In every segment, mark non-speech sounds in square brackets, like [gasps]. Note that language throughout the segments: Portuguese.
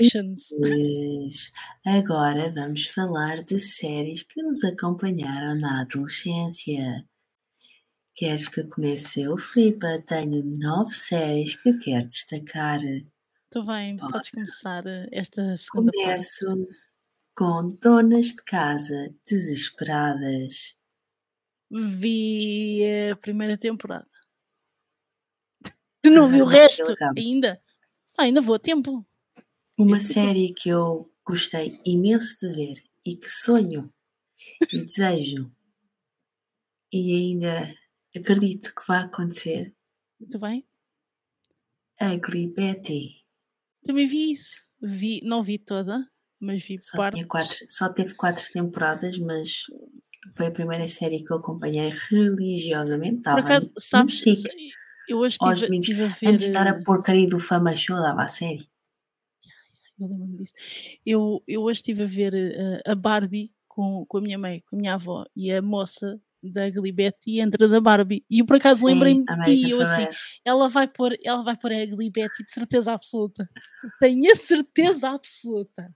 Ouvintes! Agora vamos falar de séries que nos acompanharam na adolescência. Queres que comece eu, Filipa? Tenho nove séries que quero destacar. Estou bem, Pode. podes começar eh, esta segunda parte. Começo com Donas de Casa Desesperadas. Vi a primeira temporada. Não vi o resto ainda. Ah, ainda vou a tempo. Uma série que eu gostei imenso de ver e que sonho e desejo e ainda acredito que vai acontecer. Muito bem. Ugly Betty. Também vi isso. Vi, não vi toda, mas vi Só, partes. quatro, só teve quatro temporadas, mas foi a primeira série que eu acompanhei religiosamente. Por acaso, sabes, eu hoje estive estive a ver. Antes de dar a porcaria do Fama Show, dava a série. [laughs] Eu lembro-me disso. Eu, eu hoje estive a ver eh, a Barbie com, com a minha mãe, com a minha avó e a moça da Ugly Betty entra da Barbie. E eu por acaso lembrei-me de ti, eu assim, ela vai pôr, ela vai pôr a Ugly Betty de certeza absoluta. Tenho a certeza absoluta.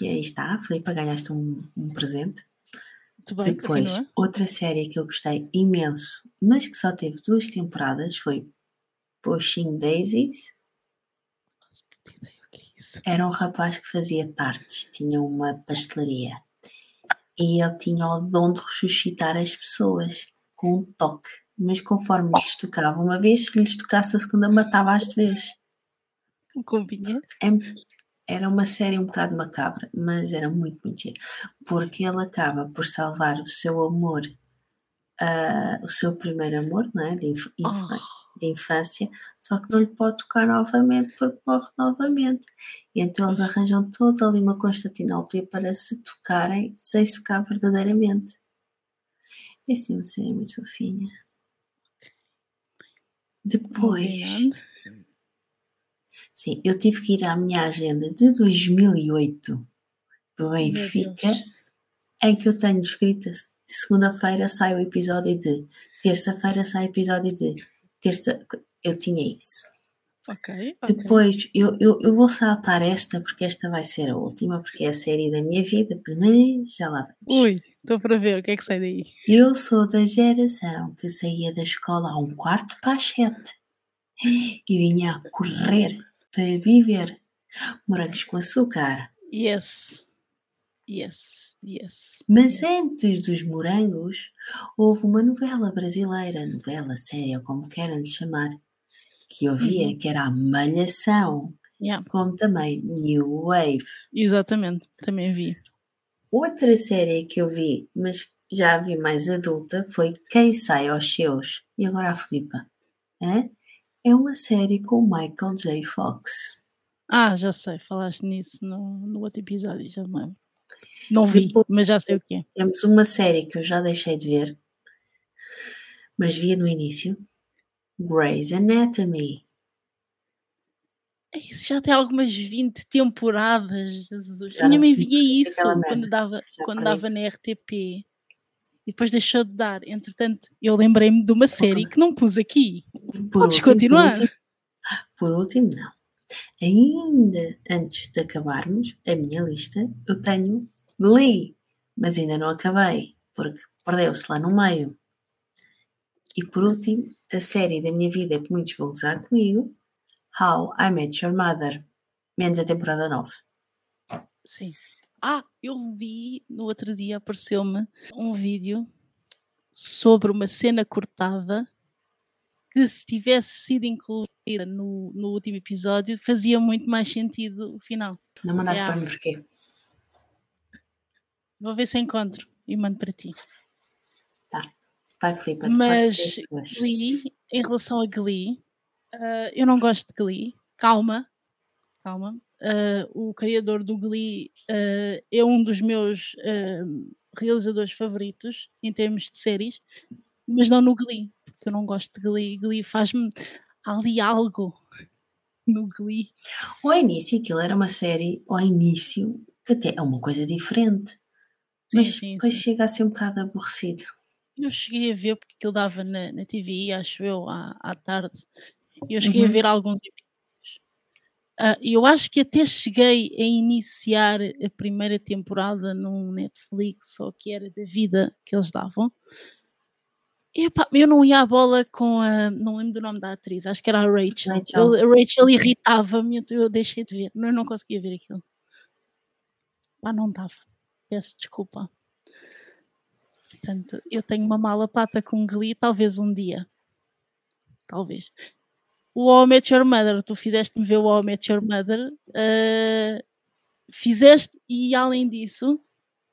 E aí está, Filipe, ganhaste um, um presente. Muito bem, Depois, continua. outra série que eu gostei imenso, mas que só teve duas temporadas, foi Pushing Daisies. Faço puta ideia o que é isso. Era um rapaz que fazia tartes, tinha uma pastelaria. E ele tinha o dom de ressuscitar as pessoas com um toque. Mas conforme lhes tocava uma vez, se lhes tocasse a segunda, matava vez. Um combinha. É- Era uma série um bocado macabra, mas era muito, muito gira. Porque ele acaba por salvar o seu amor, ah, o seu primeiro amor, não é? De, inf- inf- Oh, de infância, só que não lhe pode tocar novamente porque morre novamente. E então eles arranjam toda ali uma Constantinopla para se tocarem sem se tocar verdadeiramente. É assim uma série muito fofinha. Depois, sim, eu tive que ir à minha agenda de 2008 do Benfica, em que eu tenho escrita segunda-feira sai o episódio de, terça-feira sai o episódio de, terça. Eu tinha isso. Ok, ok. Depois, eu, eu, eu vou saltar esta, porque esta vai ser a última, porque é a série da minha vida, mas já lá vamos. Ui, estou para ver o que é que sai daí. Eu sou da geração que saía da escola a um quarto para as sete e vinha a correr para viver morangos com açúcar. Yes. Yes. Yes. Mas antes dos morangos, houve uma novela brasileira, novela séria, ou como queiram lhe chamar, que eu via, Uhum. que era a Malhação, Yeah, como também New Wave. exatamente. Também vi. Outra série que eu vi, mas já vi mais adulta, foi Quem Sai aos Seus. E agora a Filipa. hã? É uma série com o Michael J. Fox. Ah, já sei, falaste nisso no, no outro episódio, já me lembro. Não vi, Depois- mas já sei o que é. Temos uma série que eu já deixei de ver, mas via no início. Grey's Anatomy. Isso já tem algumas 20 temporadas, Jesus. Já A minha mãe vi via isso quando dava, Já quando parei. dava na RTP e depois deixou de dar. Entretanto, eu lembrei-me de uma série que não pus aqui. Por Podes último- continuar. Por último, por último, não. Ainda antes de acabarmos a minha lista, eu tenho Glee, mas ainda não acabei, porque perdeu-se lá no meio. E por último, a série da minha vida que muitos vão gozar comigo, How I Met Your Mother, menos a temporada 9. Sim. Ah, eu vi no outro dia apareceu-me um vídeo sobre uma cena cortada que se tivesse sido incluída no, no último episódio fazia muito mais sentido o final. Não mandaste Yeah. para mim porquê? Vou ver se encontro e mando para ti. Vai, Filipe, Mas podes ter as tuas. Glee, em relação a Glee, ah, eu não gosto de Glee. Calma, calma. Ah, o criador do Glee ah, é um dos meus realizadores favoritos em termos de séries, mas não no Glee, porque eu não gosto de Glee. Glee faz-me ali algo no Glee. Ao início, aquilo era uma série, ao início, que até é uma coisa diferente. Mas sim, depois sim. chega a ser um bocado aborrecido. Eu cheguei a ver porque aquilo dava na, na TV, acho eu, à, à tarde. E eu cheguei a Uhum. ver alguns episódios. Uh, eu acho que até cheguei a iniciar a primeira temporada num Netflix ou que era da vida que eles davam. Epá, eu não ia à bola com a. Não lembro do nome da atriz, acho que era a Rachel. Rachel. Eu- a Rachel irritava-me, eu deixei de ver. Eu não conseguia ver aquilo. Pá, não dava. Peço desculpa. Portanto, eu tenho uma mala pata com Glee, talvez um dia. Talvez. O All I Met Your Mother, tu fizeste-me ver o All I Met Your Mother. eh, fizeste, e além disso,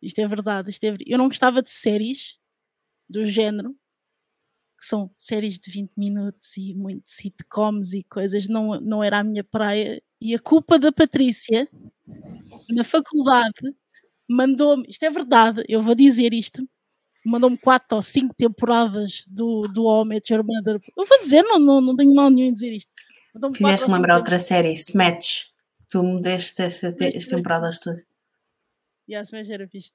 isto é verdade, isto é ver- eu não gostava de séries do género, que são séries de 20 minutos e muito sitcoms e coisas, não, não era a minha praia. E a culpa da Patrícia, na faculdade, mandou-me, isto é verdade, eu vou dizer isto, mandou-me quatro ou cinco temporadas do, do Met Your Mother. Eu vou dizer, não, não, não tenho mal nenhum em dizer isto. Quatro Fizeste-me cinco lembrar outra série, Smatch. Tu me deste essa, Smash, as Smash. temporadas todas. E a Smash era fixe.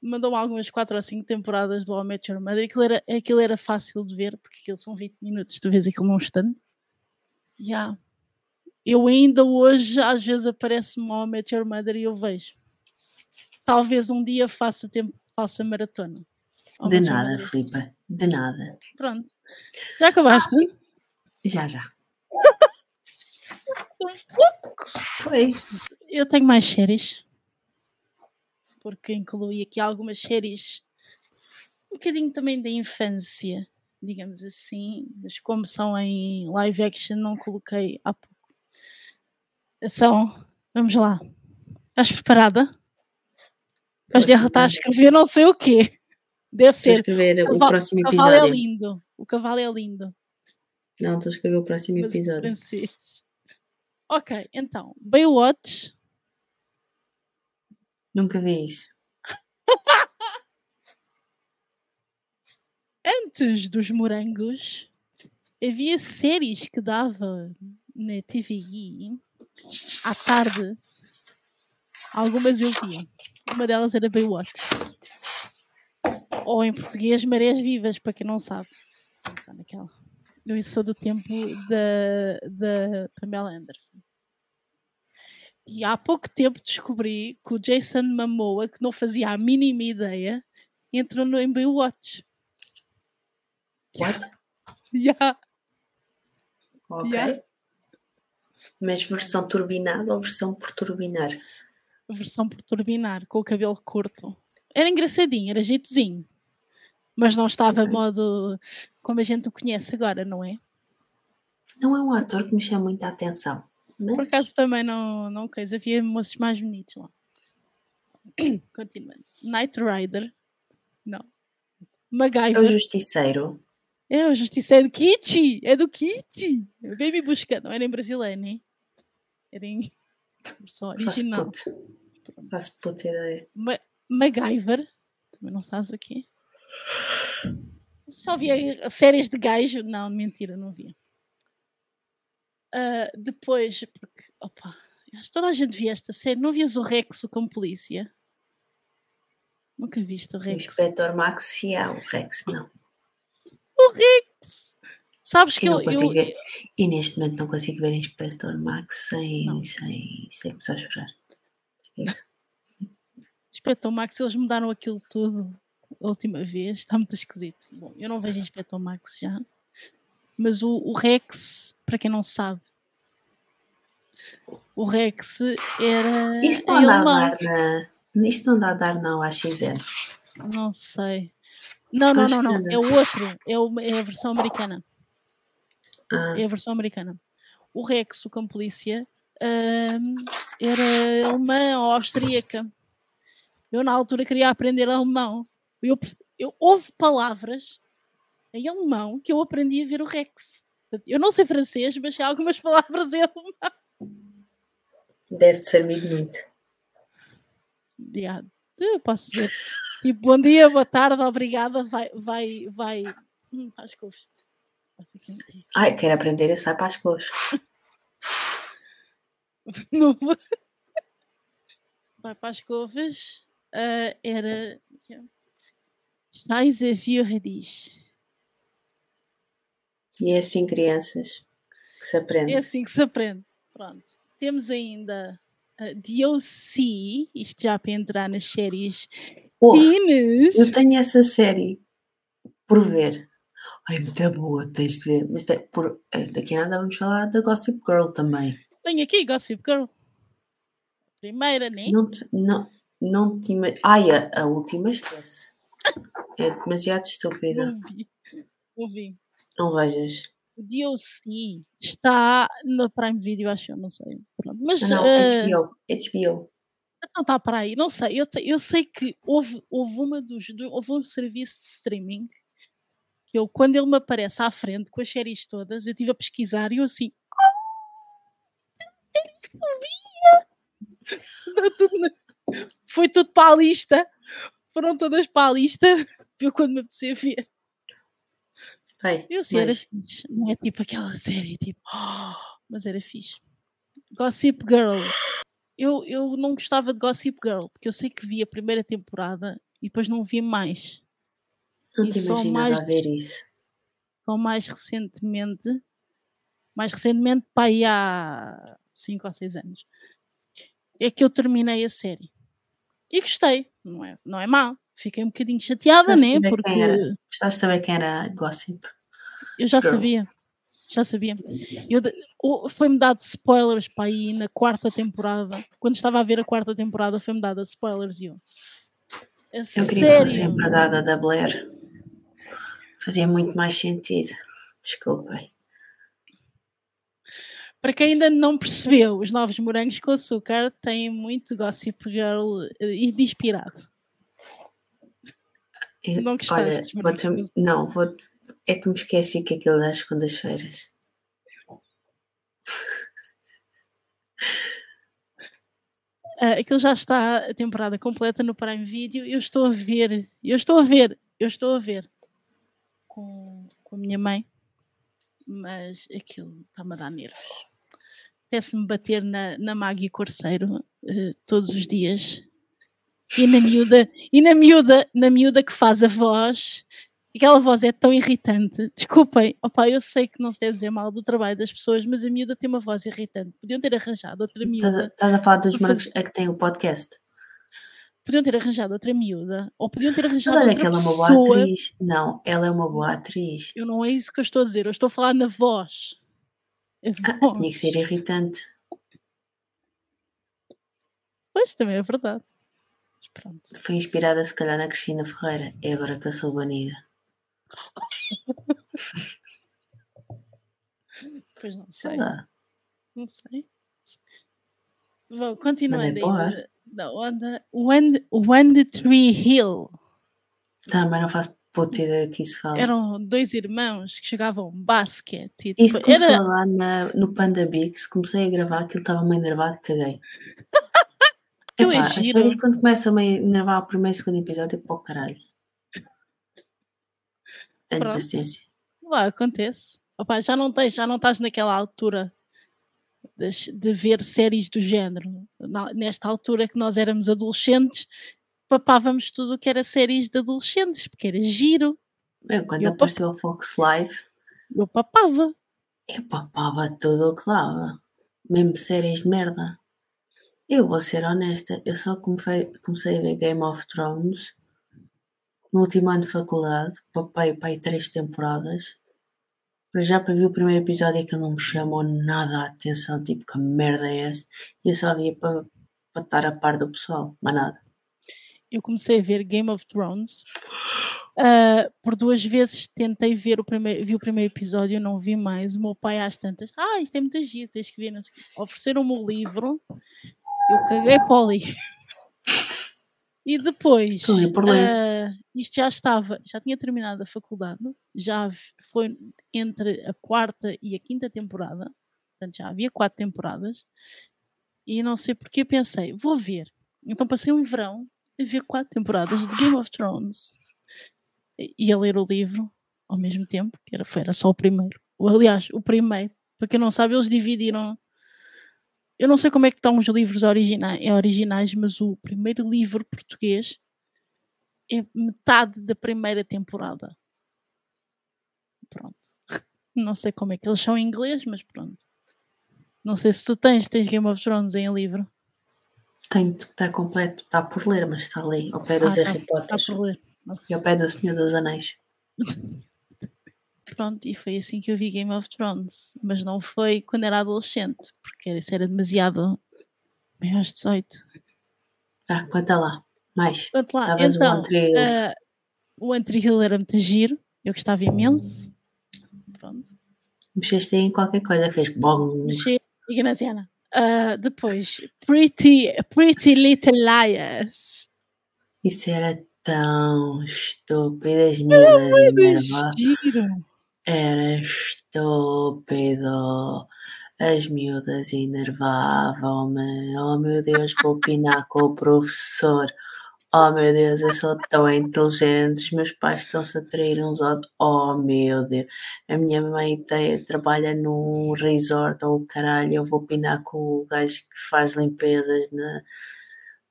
Mandou-me algumas 4 ou 5 temporadas do Met Your Mother. Aquilo era, aquilo era fácil de ver, porque aquilo são 20 minutos, tu vês aquilo num instante. Yeah. Eu ainda hoje, às vezes, aparece-me Met Your Mother e eu vejo. Talvez um dia faça, tempo, faça maratona. De nada, Mother. Filipa. De nada. Pronto. Já acabaste? Já, já. Foi. Eu tenho mais séries. Porque incluí aqui algumas séries um bocadinho também da infância, digamos assim, mas como são em live action, não coloquei há pouco. Então, vamos lá. Estás preparada? Mas já está a escrever não sei o quê. Deve Estou a ser. escrever o cavalo- próximo O cavalo é episódio. lindo. O cavalo é lindo. Não, estou a escrever o próximo mas episódio. francês. Ok, então, Baywatch, Nunca vi isso. [laughs] antes dos morangos, havia séries que dava na TVI à tarde. Algumas eu via. Uma delas era Baywatch. Ou em português, Marés Vivas, para quem não sabe. Naquela. Eu sou do tempo da, Pamela Anderson. E há pouco tempo descobri que o Jason Momoa, que não fazia a mínima ideia, entrou no em Baywatch. What? Yeah. Ok. Yeah. Mas versão turbinada ou versão por turbinar? Versão por turbinar, com o cabelo curto. Era engraçadinho, era jeitozinho. Mas não estava a modo como a gente o conhece agora, não é? Não é um ator que me chama muita atenção. Mas... Por acaso também não, não coisa. Havia moços mais bonitos lá. [clears throat] Continuando. Knight Rider. Não. É o MacGyver. Justiceiro. É o Justiceiro do Kitty. É do Kitty. Vem me buscar. Não era em brasileiro, né? Era em versão Faço original. puto. Faço puta ideia. Ma MacGyver. Também não sabes o quê? Só via séries de gajo. Não, mentira, não via. Ah, depois, porque, opa, acho que toda a gente via esta série. Não vias o Rex como polícia? Nunca viste o O Rex? Inspector Max e há o Rex, não. O Rex! Sabes que Eu eu, consigo eu. E neste momento não consigo ver Inspector Max sem, Não. sem, sem começar a chorar. Isso. [laughs] Inspector Max, eles mudaram aquilo tudo a última vez, está muito esquisito. Bom, eu não vejo Inspector Max já, mas o, o Rex, para quem não sabe, o Rex era. Isso não anda a dar na. Isto não anda a dar na AXN. Não sei. Não, não, não, não. É o outro, é, o- é a versão americana. Ah, É a versão americana. O Rex, o cão polícia, era alemã ou austríaca. Eu, na altura, queria aprender alemão. Eu, eu, houve palavras em alemão que eu aprendi a ver o Rex. Eu não sei francês, mas sei algumas palavras em alemão. deve ter servido muito. Yeah. Eu posso dizer. Tipo, bom dia, boa tarde, obrigada. Vai, vai, vai. Hum. Vai ficar isso. Ai, quero aprender isso, vai para as cores. [laughs] Vai para as couves. ah, era. Scheiße für Rediz. E é assim, crianças, que se aprende. É assim que se aprende. Pronto. temos ainda uh, DOC, isto já para entrar nas séries Oh, eu tenho essa série por ver. Ai, muito boa, tens de ver. Mas tem- por, eh, daqui a nada vamos falar da Gossip Girl também. Tenho aqui Gossip Girl. Primeira, né? Não, te- não, não te Ai, a, a última esquece. É demasiado estúpida. Não vi. Não vi. Não vejas. O DOC está no Prime Video, acho eu, não sei. Mas Não, não, eh, HBO. HBO. não está para aí, não sei. Eu, eu sei que houve, houve, uma dos, do- houve um serviço de streaming eu, quando ele me aparece à frente com as séries todas, eu estive a pesquisar e eu assim. [laughs] Tudo na- Foi tudo para a lista. Foram todas para a lista. [laughs] Eu quando me apeteci a ver. Vai, Eu assim, era mas- fixe. Não é tipo aquela série, tipo, mas era fixe. Gossip Girl. Eu, eu não gostava de Gossip Girl, porque eu sei que vi a primeira temporada e depois não vi mais. Não e te só imaginava mais- ver isso. Só mais recentemente, mais recentemente, para aí há 5 ou 6 anos, é que eu terminei a série. E gostei, não é, não é má. Fiquei um bocadinho chateada, né? Porque. Gostaste de saber quem era Gossip? Eu já Girl. sabia. Já sabia. Foi-me dado spoilers para aí na quarta temporada. Quando estava a ver a quarta temporada, foi-me dado spoilers e eu. A Eu queria sério? empregada da Blair. Fazia muito mais sentido. Desculpem. Para quem ainda não percebeu, os novos morangos com açúcar têm muito Gossip Girl eh, e de inspirado. Eu- Não gostaste Olha, ser- não, vou, é que me esqueci que aquilo é às segundas-feiras. Ah, aquilo já está a temporada completa no Prime Video. Eu estou a ver, eu estou a ver, eu estou a ver com, com a minha mãe, mas aquilo está-me a dar nervos. Apetece-me bater na, na Maggie Corceiro eh, todos os dias. E na miúda, e na miúda, na miúda que faz a voz. Aquela voz é tão irritante. Desculpem, opa, eu sei que não se deve dizer mal do trabalho das pessoas, mas a miúda tem uma voz irritante. Podiam ter arranjado outra Estás a, miúda. estás a falar dos morangos fazer- a que tem o podcast. Podiam ter arranjado outra miúda. Ou podiam ter Mas arranjado olha outra que ela é uma boa atriz. Não, ela é uma boa atriz. Eu não é isso que eu estou a dizer. Eu estou a falar na voz. A Ah, voz. tinha que ser irritante. Pois, também é verdade. Mas pronto. Foi inspirada se calhar na Cristina Ferreira. É agora que eu sou banida. [laughs] Pois não Sei sei. lá. Não sei. Vou continuando boa. ainda. Da onda. When, when the Tree Hill. Também não faço puta ideia que isso fala. Eram dois irmãos que jogavam basquete. E Isso depois- começou era, lá na- no Panda Bix, comecei a gravar, aquilo estava meio enervado, caguei. [laughs] É Epá, as giro. séries quando começam a meio enervar o primeiro e segundo episódio, pô caralho. Tenho Pronto. paciência. Lá, acontece. Opa, já, não tens, já não estás naquela altura das- de ver séries do género. Na- nesta altura que nós éramos adolescentes, papávamos tudo o que era séries de adolescentes, porque era giro. Eu, quando Eu apareceu o Fox Live, Eu papava. eu papava tudo o que dava. Mesmo séries de merda. Eu vou ser honesta, eu só comecei, comecei a ver Game of Thrones no último ano de faculdade, papei para aí três temporadas. Mas já para ver o primeiro episódio é que não me chamou nada a atenção, tipo, que merda é esta? E eu só via para, para estar a par do pessoal, mas nada. Eu comecei a ver Game of Thrones. Ah, por duas vezes tentei ver o primeiro, vi o primeiro episódio, não vi mais. O meu pai às tantas, ah, isto é muito giro, tens que ver. não sei o quê." Ofereceram-me o livro, eu caguei para o livro. E depois, ah, isto já estava, já tinha terminado a faculdade, já foi entre a quarta e a quinta temporada, portanto já havia quatro temporadas, e não sei porque eu pensei, vou ver. Então passei um verão a ver quatro temporadas de Game of Thrones e e a ler o livro ao mesmo tempo, que era, foi- era só o primeiro. Ou, aliás, o primeiro. Para quem não sabe, eles dividiram. Eu não sei como é que estão os livros originais, originais mas o primeiro livro português é metade da primeira temporada. Pronto. [laughs] Não sei como é que eles são em inglês, mas pronto. Não sei se tu tens, tens Game of Thrones em livro. Tenho estar completo, está por ler, mas está ali, ao pé dos Ah, Harry Está Potter por ler. e ao pé do Senhor dos Anéis. [laughs] Pronto, e foi assim que eu vi Game of Thrones. Mas não foi quando era adolescente, porque isso era demasiado. Meio aos 18. Ah, conta lá, mais. Quanto lá? Estavas Então, ah, o Antry Hill era muito giro. Eu gostava imenso. Pronto. Mexeste em qualquer coisa que fez bom. Mexi Ignatiana. Ah, depois, Pretty, Pretty Little Liars. Isso era tão estúpido, as miúdas enervavam. Era estúpido. As miúdas enervavam-me. Oh meu Deus, vou opinar com o professor. Oh meu Deus, eu sou tão inteligente. Os meus pais estão-se a trair uns aos. Oh meu Deus. A minha mãe tem, trabalha num resort ou caralho. Eu vou opinar com o gajo que faz limpezas na,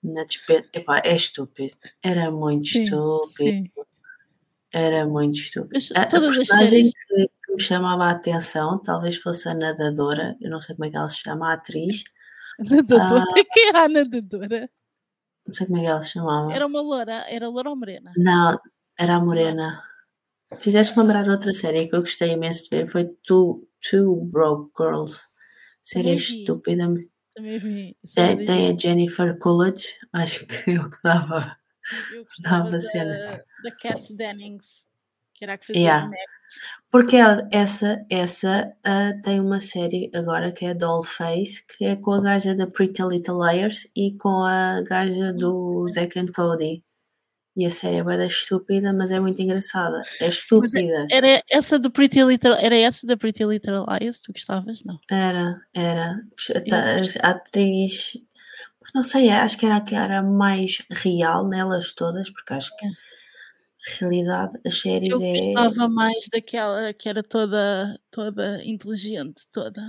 na despensa. Epá, é estúpido. Era muito Sim, estúpido. sim. Era muito estúpido. A, a personagem que, que me chamava a atenção, talvez fosse a nadadora, eu não sei como é que ela se chama, a atriz, [laughs] Nadadora. Ah. [laughs] Quem era a nadadora? não sei como é que ela se chamava. Era uma loura. Era loura ou morena? Não, era a Morena. Fizeste lembrar outra série que eu gostei imenso de ver, foi Two, Two Broke Girls. Série Também vi. estúpida. Também vi. Tem, tem a Jennifer Coolidge, [laughs] acho que eu que dava. Eu gostava cena. da, da Cat Dennings, que era a que fazia Yeah. Porque essa, essa ah, tem uma série agora que é Dollface, que é com a gaja da Pretty Little Liars e com a gaja do Zack and Cody. E a série é bem estúpida, mas é muito engraçada. É estúpida. Era essa do Pretty Little, era essa da Pretty Little Liars, tu gostavas? Não. Era, era. A atriz, não sei, acho que era a que era mais real nelas todas, porque acho que realidade, as séries Eu é. gostava mais daquela que era toda, toda inteligente, toda.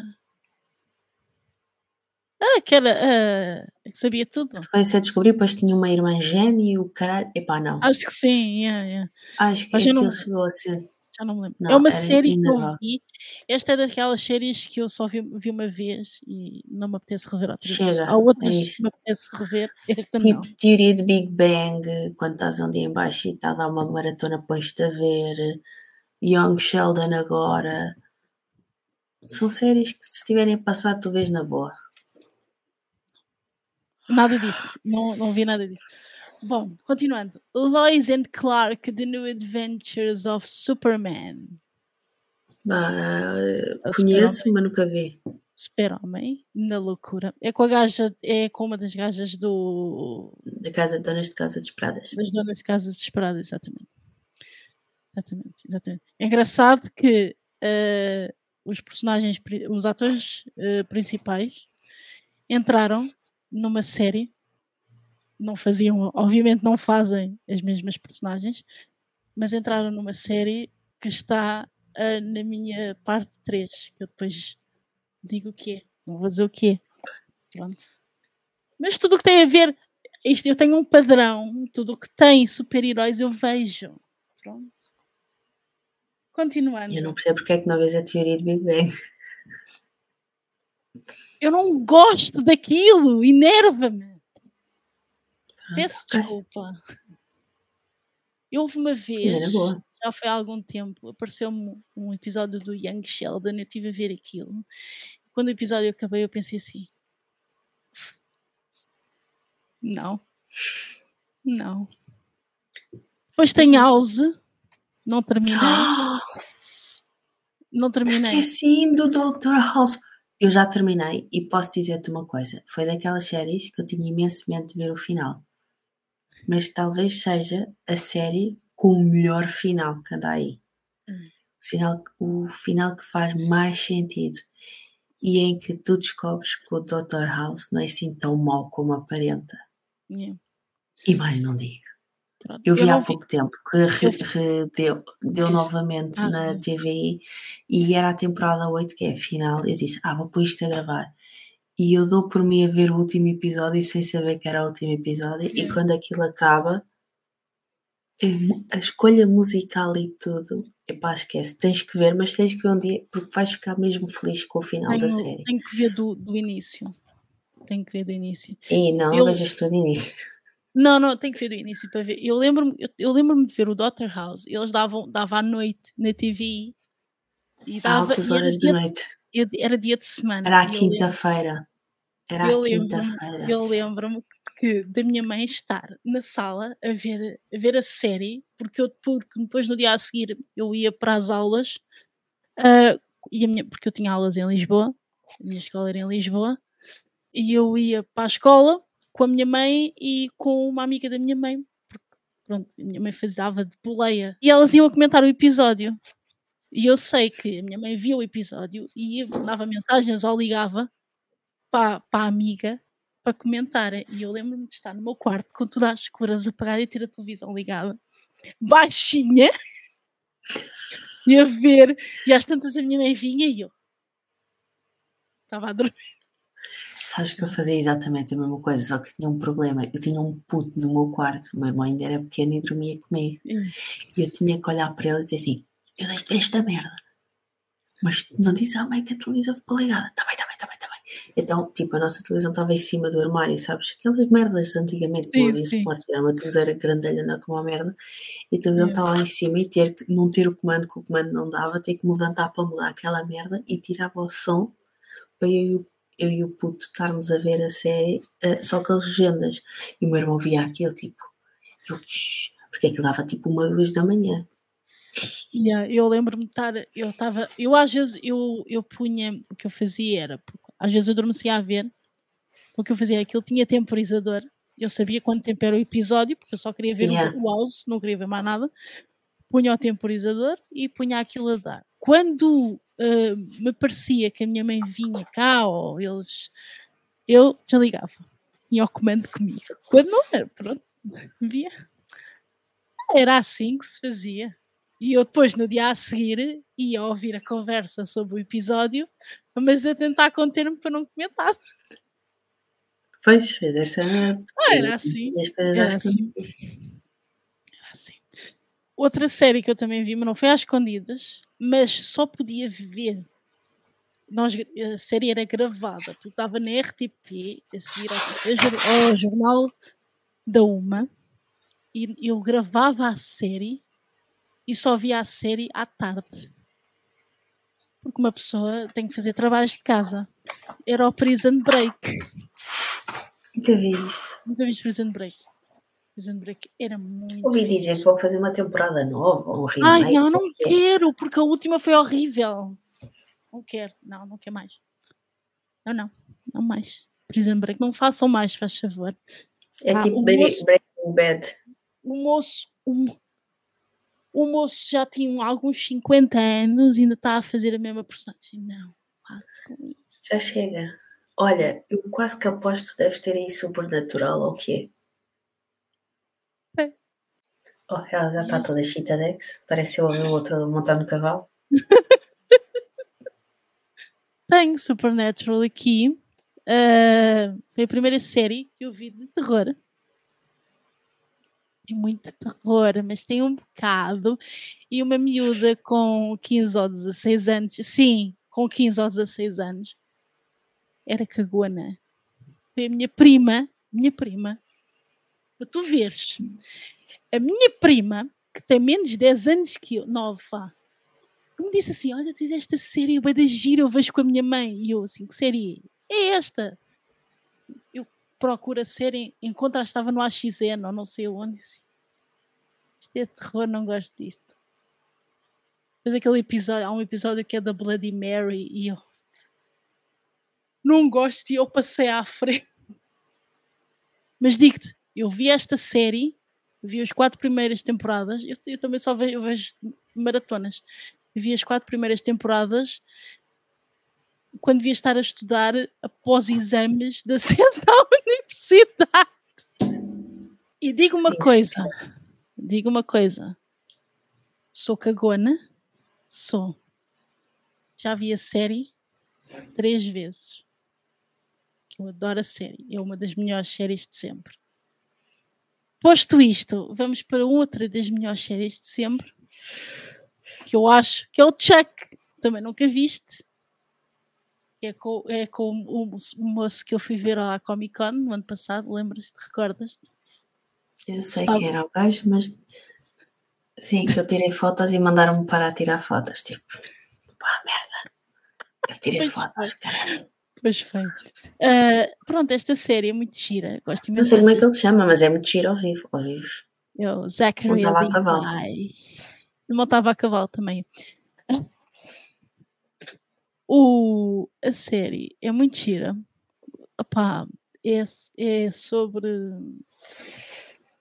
Ah, que era. ah, que sabia tudo. Foi-se a descobrir, depois tinha uma irmã gêmea e o caralho. Epá, não. Acho que sim, yeah, yeah. Acho que Mas eu não- aquilo chegou a ser. Já não me lembro. Não, é uma era série que eu vi. Esta é daquelas séries que eu só vi, vi uma vez e não me apetece rever outra vez. Chega, Há outras é que me apetece rever, esta não. Tipo, teoria de Big Bang, quando estás um dia em baixo e está a dar uma maratona, pões-te a ver. Young Sheldon agora. São séries que se estiverem a passar, tu vês na boa. Nada disso. Não, não vi nada disso. Bom, continuando. Lois and Clark, The New Adventures of Superman. Ah, conheço, mas nunca vi. Super-Homem, na loucura. É com a gaja, é com uma das gajas do, Da casa de donas de casa de Pradas. das donas de casa desesperada, exatamente. Exatamente, exatamente. É engraçado que eh, os personagens, os atores eh, principais entraram numa série, não faziam, obviamente não fazem as mesmas personagens, mas entraram numa série que está eh, na minha parte 3, que eu depois digo o que é, não vou dizer o que é. Pronto. Mas tudo o que tem a ver, isto, eu tenho um padrão, tudo o que tem super-heróis eu vejo. Pronto. Continuando. Eu não percebo porque é que não vês a teoria de Big Bang. Eu não gosto daquilo, enerva-me. Peço ok. desculpa. Eu houve uma vez, já foi há algum tempo, apareceu-me um episódio do Young Sheldon, eu estive a ver aquilo. Quando o episódio acabou, eu pensei assim: não, não. Depois tem House, não terminei, não [gasps] terminei. Esqueci-me do Dr. House. Eu já terminei e posso dizer-te uma coisa. Foi daquelas séries que eu tinha imenso medo de ver o final. Mas talvez seja a série com o melhor final que anda aí. Hum. O, final, o final que faz mais sentido. E em que tu descobres que o Dr. House não é assim tão mau como aparenta. Yeah, E mais não digo. pronto. Eu vi não há pouco tempo que re- Eu- re- deu, deu novamente Ah, na sim. TVI e era a temporada 8, que é a final. Eu disse, ah, vou pôr isto a gravar. E eu dou por mim a ver o último episódio sem saber que era o último episódio. E quando aquilo acaba, A escolha musical e tudo, epá, esquece, tens que ver, mas tens que ver um dia, porque vais ficar mesmo feliz com o final tenho, da série. Tenho que ver do, do início. Tenho que ver do início. E não, eu... vejas tudo do início. Não, não, tenho que ver do início para ver. Eu lembro-me eu, eu lembro de ver o Doctor House. Eles davam, davam à noite na TV. E dava, altas horas da noite. De, era dia de semana. Era a quinta-feira. Era eu quinta-feira. Eu lembro-me que da minha mãe estar na sala a ver a, ver a série, porque, eu, porque depois no dia a seguir eu ia para as aulas, uh, e minha, porque eu tinha aulas em Lisboa, a minha escola era em Lisboa, e eu ia para a escola com a minha mãe e com uma amiga da minha mãe, porque pronto, a minha mãe fazia de boleia, e elas iam a comentar o episódio. E eu sei que a minha mãe via o episódio e mandava mensagens ou ligava para, para a amiga para comentarem. E eu lembro-me de estar no meu quarto com tudo às escuras, apagada e ter a televisão ligada, baixinha, [laughs] e a ver. E às tantas a minha mãe vinha e eu estava a dormir. Sabes que eu fazia exatamente a mesma coisa, só que tinha um problema. Eu tinha um puto no meu quarto, o meu irmão ainda era pequeno e dormia comigo. Hum. E eu tinha que olhar para ele e dizer assim: Eu deixo esta merda. Mas não disse à mãe que a televisão ficou ligada. Tá bem, tá bem, tá bem, tá bem. Então, tipo, a nossa televisão estava em cima do armário, sabes? Aquelas merdas antigamente, não havia suporte, era uma televisão grandalha, não como uma merda. E a televisão estava lá em cima e ter, não ter o comando, que o comando não dava, ter que me levantar para mudar aquela merda e tirava o som para eu e o eu e o puto estarmos a ver a série, uh, só com as legendas. E o meu irmão via aquilo, tipo, eu, porque aquilo dava tipo uma, duas da manhã. Yeah, eu lembro-me de estar, eu estava, eu às vezes, eu, eu punha, o que eu fazia era, às vezes eu adormecia a ver, o que eu fazia aquilo tinha temporizador, eu sabia quanto tempo era o episódio, porque eu só queria ver yeah. o house, não queria ver mais nada, punha o temporizador e punha aquilo a dar. Quando uh, me parecia que a minha mãe vinha cá ou eles. Eu desligava. Tinha o comando comigo. Quando não era, pronto, via. Era assim que se fazia. E eu depois, no dia a seguir, ia ouvir a conversa sobre o episódio, mas a tentar conter-me para não comentar. Pois, fez essa. Ah, era assim. Era assim. era assim. Outra série que eu também vi, mas não foi às escondidas, mas só podia ver. Nós, a série era gravada, porque estava na RTP, a seguir ao, ao jornal da UMA, e eu gravava a série e só via a série à tarde. Porque uma pessoa tem que fazer trabalhos de casa. Era o Prison Break. Nunca vi isso. Nunca vi Prison Break. Prison Break era muito. Ouvi dizer que vão fazer uma temporada nova, um remake. Ai, não, não quero, porque a última foi horrível. Não quero, não, não quero mais. Não, não, não mais. Prison Break, não façam mais, faz favor. É ah, tipo Breaking Bad. O moço, o, o moço já tinha alguns 50 anos e ainda está a fazer a mesma personagem. Não. Já chega. Olha, eu quase que aposto que deves ter aí Supernatural ou o quê? Oh, ela já está toda chitadex. Parece eu o outro no cavalo. [laughs] Tenho Supernatural aqui. Uh, foi a primeira série que eu vi de terror. É muito terror, mas tem um bocado. E uma miúda com 15 ou 16 anos, sim, com 15 ou 16 anos, era cagona. Foi a minha prima, minha prima, para tu veres. A minha prima, que tem menos de 10 anos que eu, 9, vá, me disse assim: Olha, tens esta série, vai da gira, eu vejo com a minha mãe. E eu, assim, que série é esta? Eu procuro a série, encontro, estava no AXN ou não sei onde. Assim, Isto é terror, não gosto disto. Depois aquele episódio, há um episódio que é da Bloody Mary e eu não gosto e eu passei à frente. Mas digo-te, eu vi esta série vi as quatro primeiras temporadas. Eu, eu também só vejo, vejo, maratonas. Vi as quatro primeiras temporadas quando devia estar a estudar após exames de acesso [laughs] universidade. E digo uma coisa, digo uma coisa. Sou cagona, sou. Já vi a série três vezes. Que eu adoro a série. É uma das melhores séries de sempre posto isto, vamos para outra das melhores séries de sempre, que eu acho que é o Chuck. Também nunca viste. É com, é com o, o moço que eu fui ver à Comic Con no ano passado, lembras-te? Recordas-te? Eu sei ah, que era o gajo, mas sim, que eu tirei fotos e mandaram-me para tirar fotos. Tipo, pá, merda. Eu tirei pois fotos, caralho. Pois foi. Uh, pronto, esta série é muito gira. Gosto Não sei como é que ele se chama, mas é muito giro ao vivo. Ao vivo. Eu, Zachary Montava a cavalo. Montava a cavalo também. O, a série é muito gira. Opá, é, é sobre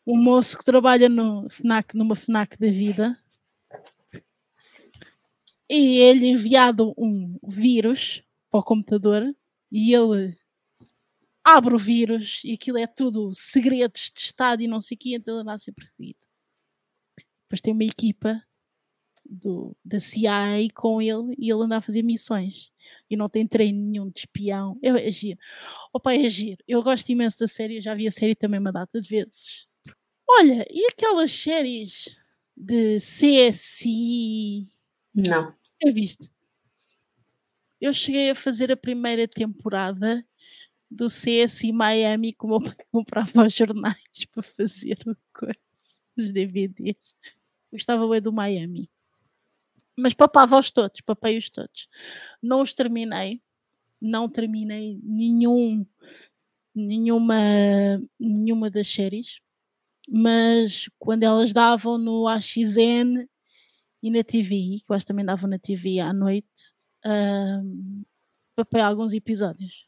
um moço que trabalha no FNAC, numa FNAC da vida e ele enviado um vírus para o computador e ele abre o vírus e aquilo é tudo segredos de Estado e não sei o que, então ele anda a ser perseguido. Depois tem uma equipa do, da CIA com ele e ele anda a fazer missões e não tem treino nenhum de espião. É, é giro. Opa, é giro. Eu gosto imenso da série, eu já vi a série também uma data de vezes. Olha, e aquelas séries de CSI? Não. É visto. Eu cheguei a fazer a primeira temporada do CSI Miami, como eu [laughs] comprava os jornais para fazer [laughs] os DVDs. Gostava bem do Miami. Mas papava-os todos, papei-os todos. Não os terminei. Não terminei nenhum, nenhuma, nenhuma das séries mas quando elas davam no AXN e na TV, que eu acho que também davam na TV à noite, um, papei alguns episódios.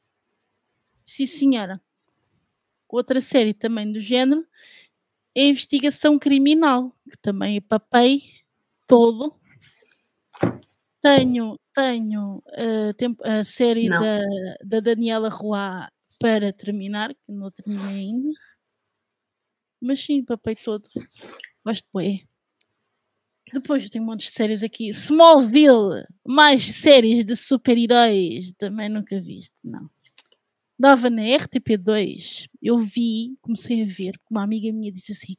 Sim, senhora. Outra série também do género é Investigação Criminal, que também papei todo. Tenho, tenho uh, a série da, da Daniela Roy para terminar, que não terminei ainda. Mas sim, papei todo. Gosto de Depois tem um monte de séries aqui. Smallville, mais séries de super-heróis. Também nunca viste, não. Dava na RTP2. Eu vi, comecei a ver, uma amiga minha disse assim: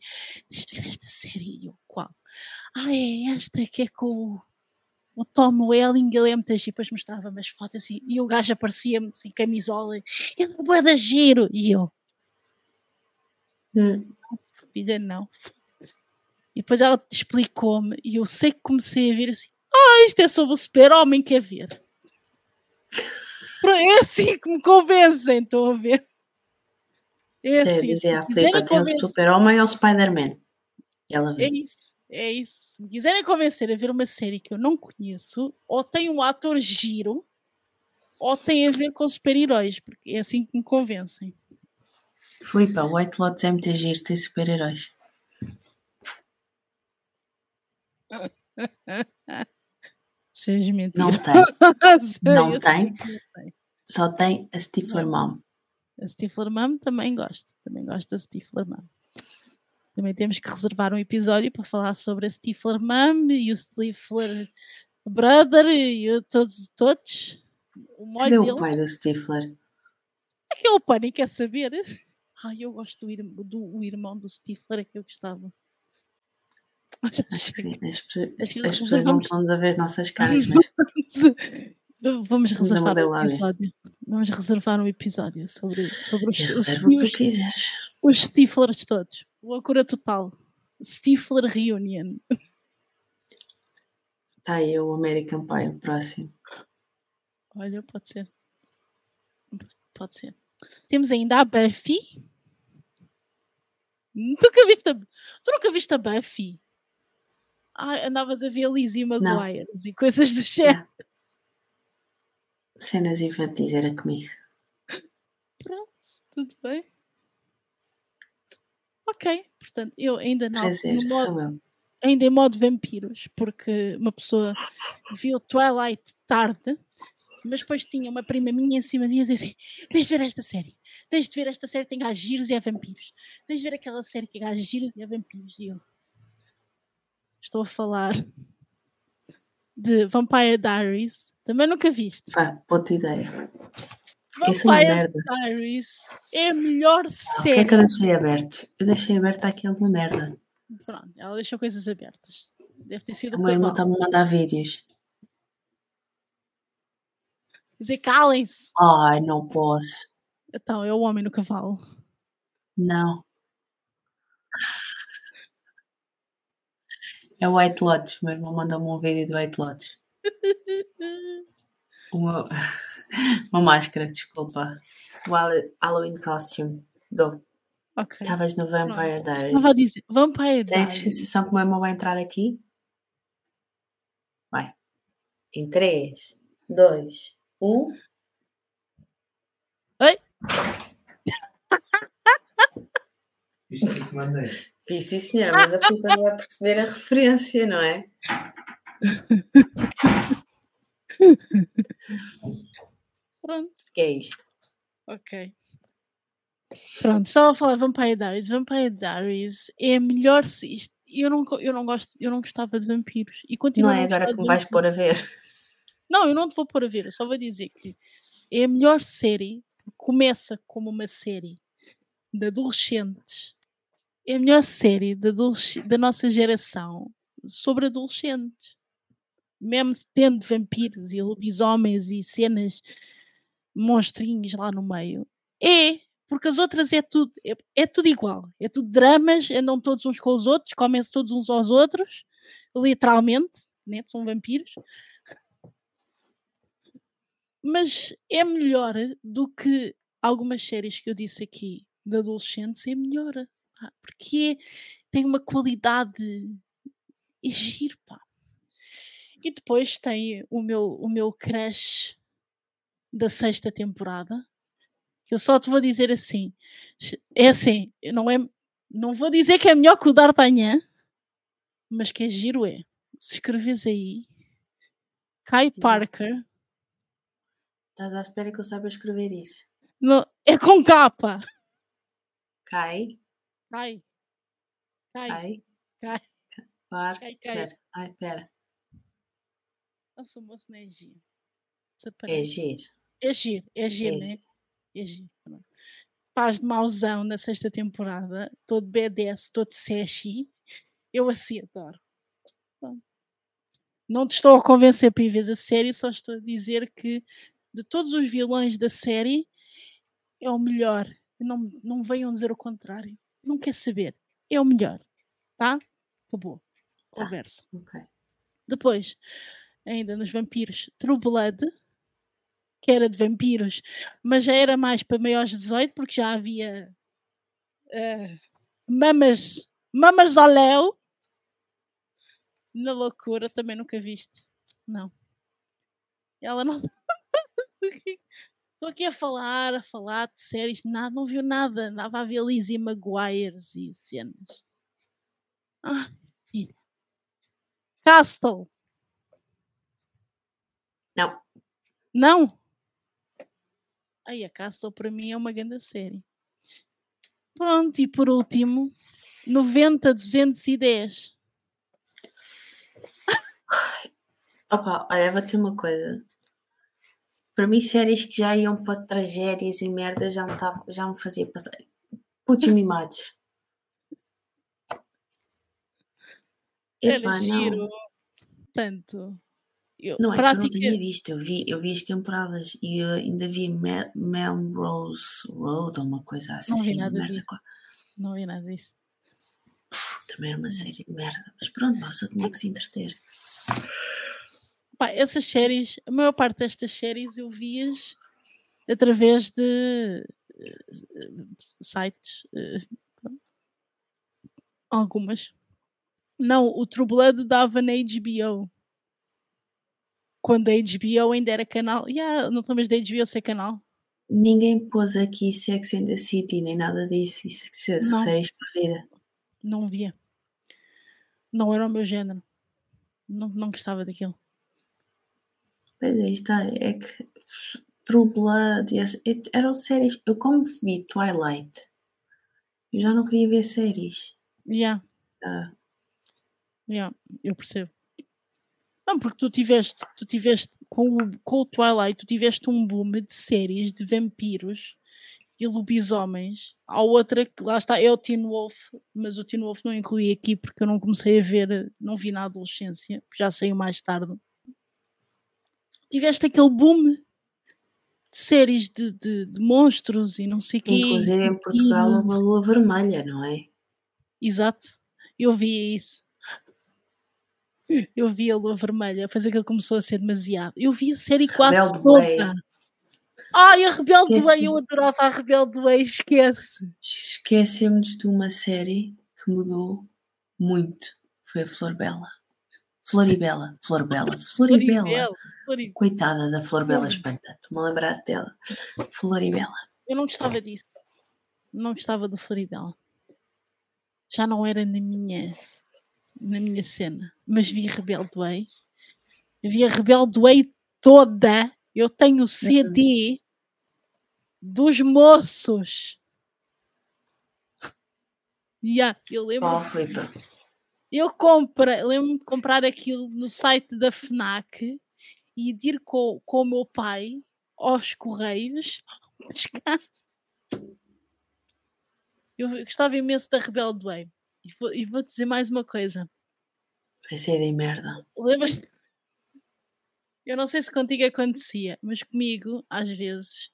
Tens de ver esta série. E eu, qual? Ah, é esta que é com o Tom Welling, ele é muito giro, depois mostrava-me as fotos assim, e o gajo aparecia-me sem camisola, ele é boa da giro, e eu, hum filha, não. E depois ela explicou-me e eu sei que comecei a ver assim: ah, isto é sobre o super-homem, quer ver? É assim que me convencem, estão a ver? É assim. Dizer, a Filipa tem o super-homem ou o Spider-Man. É isso, é isso. Se me quiserem convencer a ver uma série que eu não conheço, ou tem um ator giro, ou tem a ver com super-heróis, porque é assim que me convencem. Filipa, White Lotus é muito giro, tem super-heróis. [laughs] Seja mentira. Não tem. [laughs] não, tem. Só tem a Stifler Mom. A Stifler Mom também gosto. Também gosto da Stifler Mom. Também temos que reservar um episódio para falar sobre a Stifler Mom e o Stifler Brother e todos. todos. O Cadê deles. o pai do Stifler? É que é o pânico, quer saber? Ai, eu gosto do, do o irmão do Stifler, é que eu gostava. [laughs] Acho que sim, as, as, as pessoas não estão a ver as nossas [laughs] caras, mas... Vamos reservar um episódio. Vamos reservar um episódio sobre, sobre os, os, os, os Stiflers todos. Loucura total. Stifler Reunion. Tá aí o American Pie, o próximo. Olha, pode ser. Pode ser. Temos ainda a Buffy. Nunca viste a... Tu nunca viste a Buffy? Ai, andavas a ver Lizzie Maguire e coisas do género. Cenas infantis era comigo. Pronto, tudo bem. Ok, portanto, eu ainda não. Prazer, no modo, ainda em modo vampiros, porque uma pessoa viu Twilight tarde mas depois tinha uma prima minha em cima de mim a dizer assim: tens de ver esta série, tens de ver esta série, tem gajos giros e é vampiros, tens de ver aquela série que é gajos giros e é vampiros. E eu estou a falar de Vampire Diaries, também nunca viste. Pá, puta ideia. Isso é uma merda. Diaries é a melhor Ah, O que é série. que eu deixei aberto? Eu deixei aberto aquilo uma merda. Pronto, ela deixou coisas abertas. Deve ter sido O o meu irmão está-me a mandar vídeos. Dizer calem-se. Ai, não posso. Então, é o homem no cavalo. Não. É o White. O meu irmão mandou-me um vídeo do White Lotus. [laughs] Uma, [laughs] uma máscara, desculpa. O Hall- Halloween costume. Go. Ok. Estavas no Vampire Diaries. Estava a dizer, Vampire Tens Diaries. sensação que o meu irmão vai entrar aqui? Vai. Em 3, 2, 1. Oi? Isto é que mandei. Vi, sim, senhora, mas a Filipe não vai perceber a referência, não é? [laughs] Pronto, que é isto? ok. Pronto, estava a falar Vampire Diaries. Vampire Diaries é a melhor. Eu não, eu não gosto, eu não gostava de vampiros. E continuo Não é agora que me vais pôr a ver. [laughs] Não, eu não te vou pôr a ver, eu só vou dizer que é a melhor série. Começa como uma série de adolescentes. É a melhor série da nossa geração sobre adolescentes. Mesmo tendo vampiros e lobisomens e cenas monstrinhos lá no meio. É, porque as outras é tudo, é, é tudo igual. É tudo dramas, andam todos uns com os outros, comem-se todos uns aos outros, literalmente, né? São vampiros mas é melhor do que algumas séries que eu disse aqui de adolescentes, é melhor, porque é- tem uma qualidade é giro, pá. E depois tem o meu, o meu crush da sexta temporada, eu só te vou dizer assim, é assim, não é, não vou dizer que é melhor que o D'Artagnan, mas que é giro é. Se escreves aí, Kai Sim. Parker, Estás à espera que eu saiba escrever isso. no- é com capa. Cai, Cai. Cai. cai, Cai. par, Cai, cai. quer. Ai, pera. Nossa, o moço não é giro. É giro. É giro, é né? pronto. Paz de mauzão na sexta temporada, todo BDS, todo sexy. Eu assim adoro. Não te estou a convencer para ir ver a série, só estou a dizer que de todos os vilões da série é o melhor. Não, não venham dizer o contrário. Não quer saber. É o melhor. Tá? Acabou. Tá. Conversa. Ok. Depois, ainda nos vampiros, True Blood, que era de vampiros, mas já era mais para maiores de 18, porque já havia eh, mamas, mamas ao léu. Na loucura, também nunca viste. Não. Ela não. [laughs] Estou aqui a falar, a falar de séries, nada, não viu nada. Andava a ver Lizzie Maguires e cenas. Ah, filha. Castle. Não. Não? Aí a Castle para mim é uma grande série. Pronto, e por último, 90 210. [laughs] Opa, olha, vou dizer uma coisa. Para mim, séries que já iam para tragédias e merda já me, tava, já me fazia passar. Putos [laughs] mimados. Era Epá, giro. não. Tanto. Eu, Não é que eu não prática- tinha visto, eu vi, eu vi as temporadas e eu ainda vi Mel- Melrose Road ou uma coisa assim. Não vi uma nada merda disso. Não vi nada disso. Também era uma série de merda. Mas pronto, pá, só tinha que se entreter. Pá, essas séries, a maior parte destas séries eu vi-as através de eh, sites. eh, algumas. Não, o True Blood dava na HBO. Quando a HBO ainda era canal. Yeah, não estamos da HBO ser canal. Ninguém pôs aqui Sex and the City nem nada disso. Isso que se Não. séries para vida. Não via. Não era o meu género. Não, não gostava daquilo. Pois é, está. É que True Blood, essa- et- eram séries. Eu, como vi Twilight, eu já não queria ver séries. Yeah. Ah, Yeah, eu percebo. Não, porque tu tiveste, tu tiveste com o, com o Twilight, tu tiveste um boom de séries de vampiros e lobisomens. Há outra que lá está, é o Teen Wolf, mas o Teen Wolf não incluí aqui porque eu não comecei a ver, não vi na adolescência, já saiu mais tarde. Tiveste aquele boom de séries de, de, de monstros e não sei o quê. Inclusive em Portugal uma lua vermelha, não é? Exato, eu vi isso. Eu vi a lua vermelha, depois aquilo começou a ser demasiado. Eu vi a série quase Rebelde toda. Way. Ai, a Rebelde Way, Esqueci. eu adorava a Rebelde Way, esquece. Esquecemos de uma série que mudou muito. Foi a Flor Bela. Floribela. Flor Bela. Floribela. Floribela, Floribela. Coitada da Flor Bela Hum. Espanta. Estou-me a lembrar dela. Floribela. Eu não gostava disso. Não gostava do Floribela. Já não era na minha, na minha cena. Mas vi Rebelde Way. Eu vi a Rebelde Way toda. Eu tenho o CD dos moços. Yeah, eu lembro. Oh. Eu comprei, lembro-me de comprar aquilo no site da FNAC e de ir com, com o meu pai aos Correios buscar. [laughs] Eu gostava imenso da Rebelde Way. E vou, e vou dizer mais uma coisa. Vai ser de merda. Lembras? Eu não sei se contigo acontecia, mas comigo, às vezes,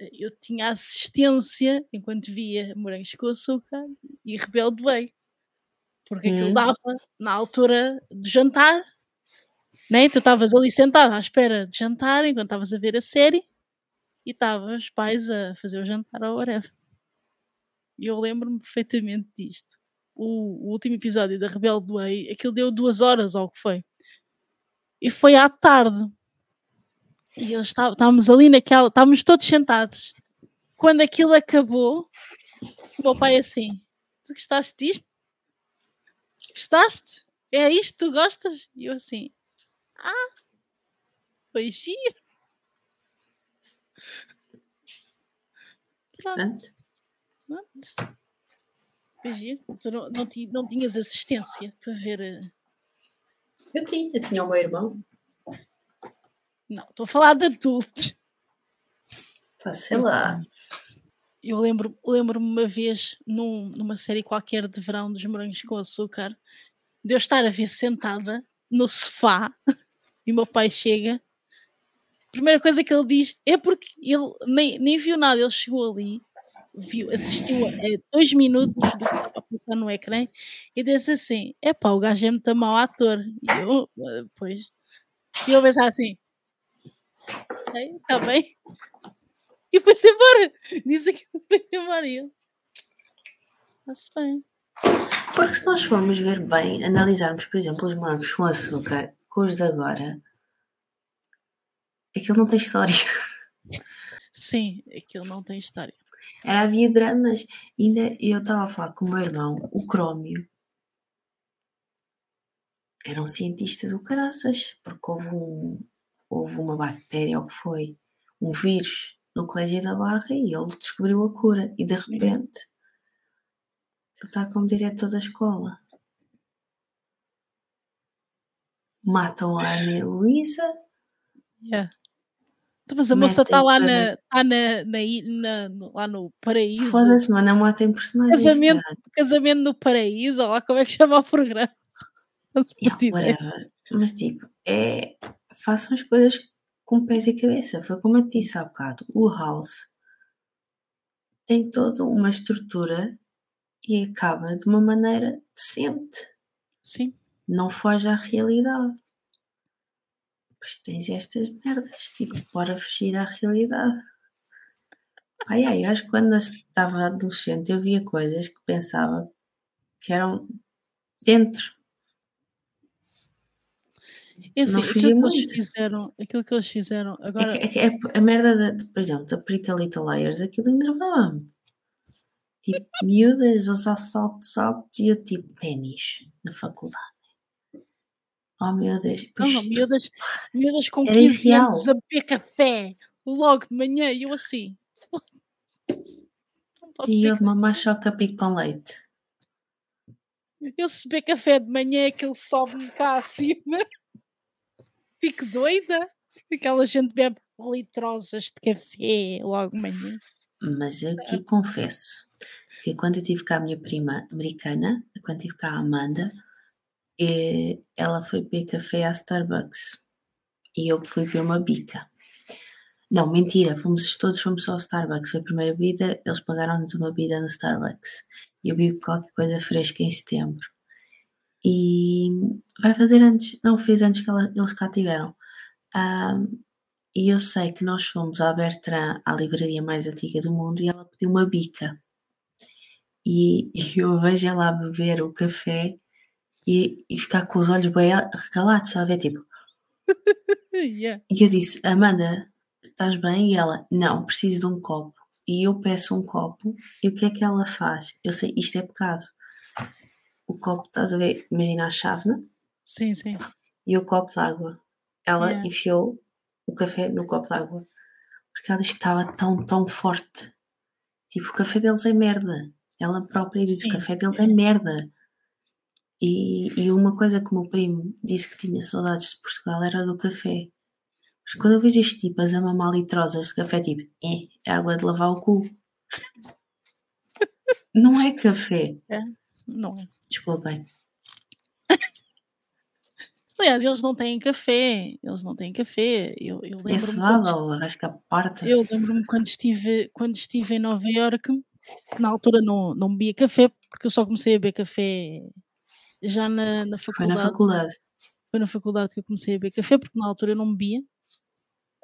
eh, eu tinha assistência enquanto via Morangos com Açúcar e Rebelde Way. Porque aquilo Hum. dava na altura do jantar, né? Tu estavas ali sentado à espera de jantar enquanto estavas a ver a série e estavam os pais a fazer o jantar ou whatever. E eu lembro-me perfeitamente disto. O, o último episódio da Rebelde Way, aquilo deu duas horas ou o que foi. E foi à tarde. E eles estavam- estávamos ali naquela, estávamos todos sentados. Quando aquilo acabou, o meu pai assim: Tu gostaste disto? Gostaste? É isto que tu gostas? E eu assim: Ah, foi giro. Pronto. Pronto. Giro. Tu não, não, não tinhas assistência para ver. eh, eu tinha. Eu tinha o meu irmão. Não, estou a falar de adultos. Pá, sei lá. Eu lembro- lembro-me uma vez num- numa série qualquer de verão dos morangos com açúcar de eu estar a ver sentada no sofá [laughs] e o meu pai chega. A primeira coisa que ele diz é porque ele nem, nem viu nada, ele chegou ali, viu, assistiu a, a dois minutos do que estava a passar no ecrã e disse assim: é pá, o gajo é muito mau ator. E eu, "Ah, pois. E eu pensar assim: está bem. E foi-se embora. Diz aquilo foi embora. E eu, Está-se bem. Porque se nós formos ver bem, analisarmos, por exemplo, os morangos com açúcar com os de agora, aquilo não tem história. Sim, aquilo não tem história. Era, havia dramas. Ainda eu estava a falar com o meu irmão, o Crómio. Era um cientista do caraças, porque houve, um, houve uma bactéria, ou que foi, um vírus no Colégio da Barra e ele descobriu a cura. E de repente, ele está como diretor da escola. Matam a Ana e Luísa. Yeah. Então, mas a moça está lá, na, tá na, na, na- no- lá no paraíso. Foda-se, mano, não matem personagens. Casamento. caralho. Casamento no paraíso, olha lá como é que chama o programa. [laughs] Yeah. Mas tipo, é. Façam as coisas com pés e cabeça. Foi como eu te disse há bocado. O House tem toda uma estrutura e acaba de uma maneira decente. Sim. Não foge à realidade. Depois tens estas merdas, tipo, bora fugir à realidade. Ai ai, eu acho que quando eu estava adolescente eu via coisas que pensava que eram dentro. É assim, Não aquilo que eles fizeram, aquilo que eles fizeram agora. É, que- é que é a merda, da, de, por exemplo, da Pretty Little Liars, aquilo enervava-me. Tipo, miúdas, os assaltos altos e eu tipo, ténis na faculdade. Oh meu Deus. Não, não, miúdas, miúdas com Era 15 irreal. anos a beber café logo de manhã e eu assim. E eu mamar choca pico com leite. Eu se beber café de manhã, aquele sobe-me cá acima. [laughs] Fico doida. Aquela gente bebe litrosas de café logo de manhã. Mas eu aqui confesso que quando eu tive cá a minha prima americana, quando tive cá a Amanda, eh, ela foi beber café à Starbucks e eu fui beber uma bica. Não, mentira, fomos, todos fomos só ao Starbucks. Foi a primeira bebida, eles pagaram-nos uma bebida no Starbucks. E eu bebi qualquer coisa fresca em setembro. E vai fazer antes, não, fez antes que ela- eles cá tiveram. Ahm, e eu sei que nós fomos à Bertrand, à livraria mais antiga do mundo, e ela pediu uma bica. E, e [laughs] eu vejo ela a beber o café e, e ficar com os olhos bem regalados, sabe? É tipo, [laughs] Yeah. e eu disse, Amanda, estás bem? E ela, não, preciso de um copo. E eu peço um copo, e o que é que ela faz? Eu sei, isto é pecado. O copo, estás a ver, imagina a chávena Sim, sim. e o copo de água. Ela Yeah. enfiou o café no copo de água. Porque ela disse que estava tão, tão forte. Tipo, o café deles é merda. Ela própria disse, o café deles é merda. E, e uma coisa que o meu primo disse que tinha saudades de Portugal era do café. Mas quando eu vejo este tipo a mamar litrosas de café, tipo, é, é água de lavar o cu. [laughs] Não é café. Não é. Desculpem. Aliás, eles não têm café. Eles não têm café. Eu, eu É lembro-me cevada ou arrasca parta. eu lembro-me quando estive, quando estive em Nova Iorque, que na altura não, não bebia café, porque eu só comecei a beber café já na, na Foi na faculdade. faculdade. Foi na faculdade que eu comecei a beber café, porque na altura eu não bebia.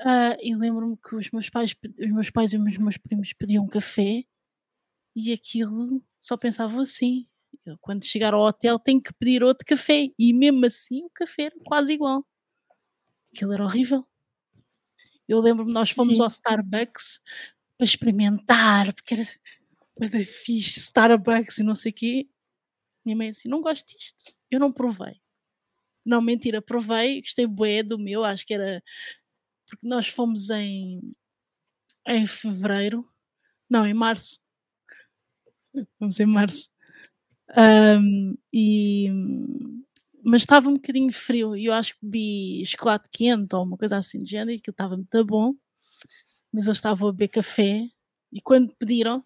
Ah, e lembro-me que os meus pais, os meus pais e os meus primos pediam café e aquilo só pensavam assim. Eu, quando chegar ao hotel tenho que pedir outro café. E mesmo assim o café era quase igual. Aquilo era horrível. Eu lembro-me, nós fomos Sim. ao Starbucks para experimentar, porque era fixe, Starbucks e não sei o quê. Minha mãe assim, não gosto disto. Eu não provei. Não, mentira, provei, gostei bué do meu, acho que era porque nós fomos em em fevereiro, não, em março. Fomos em março. Ahm, e mas estava um bocadinho frio e eu acho que bebi chocolate quente ou uma coisa assim de género e estava muito bom. Mas eles estavam a beber café e quando pediram,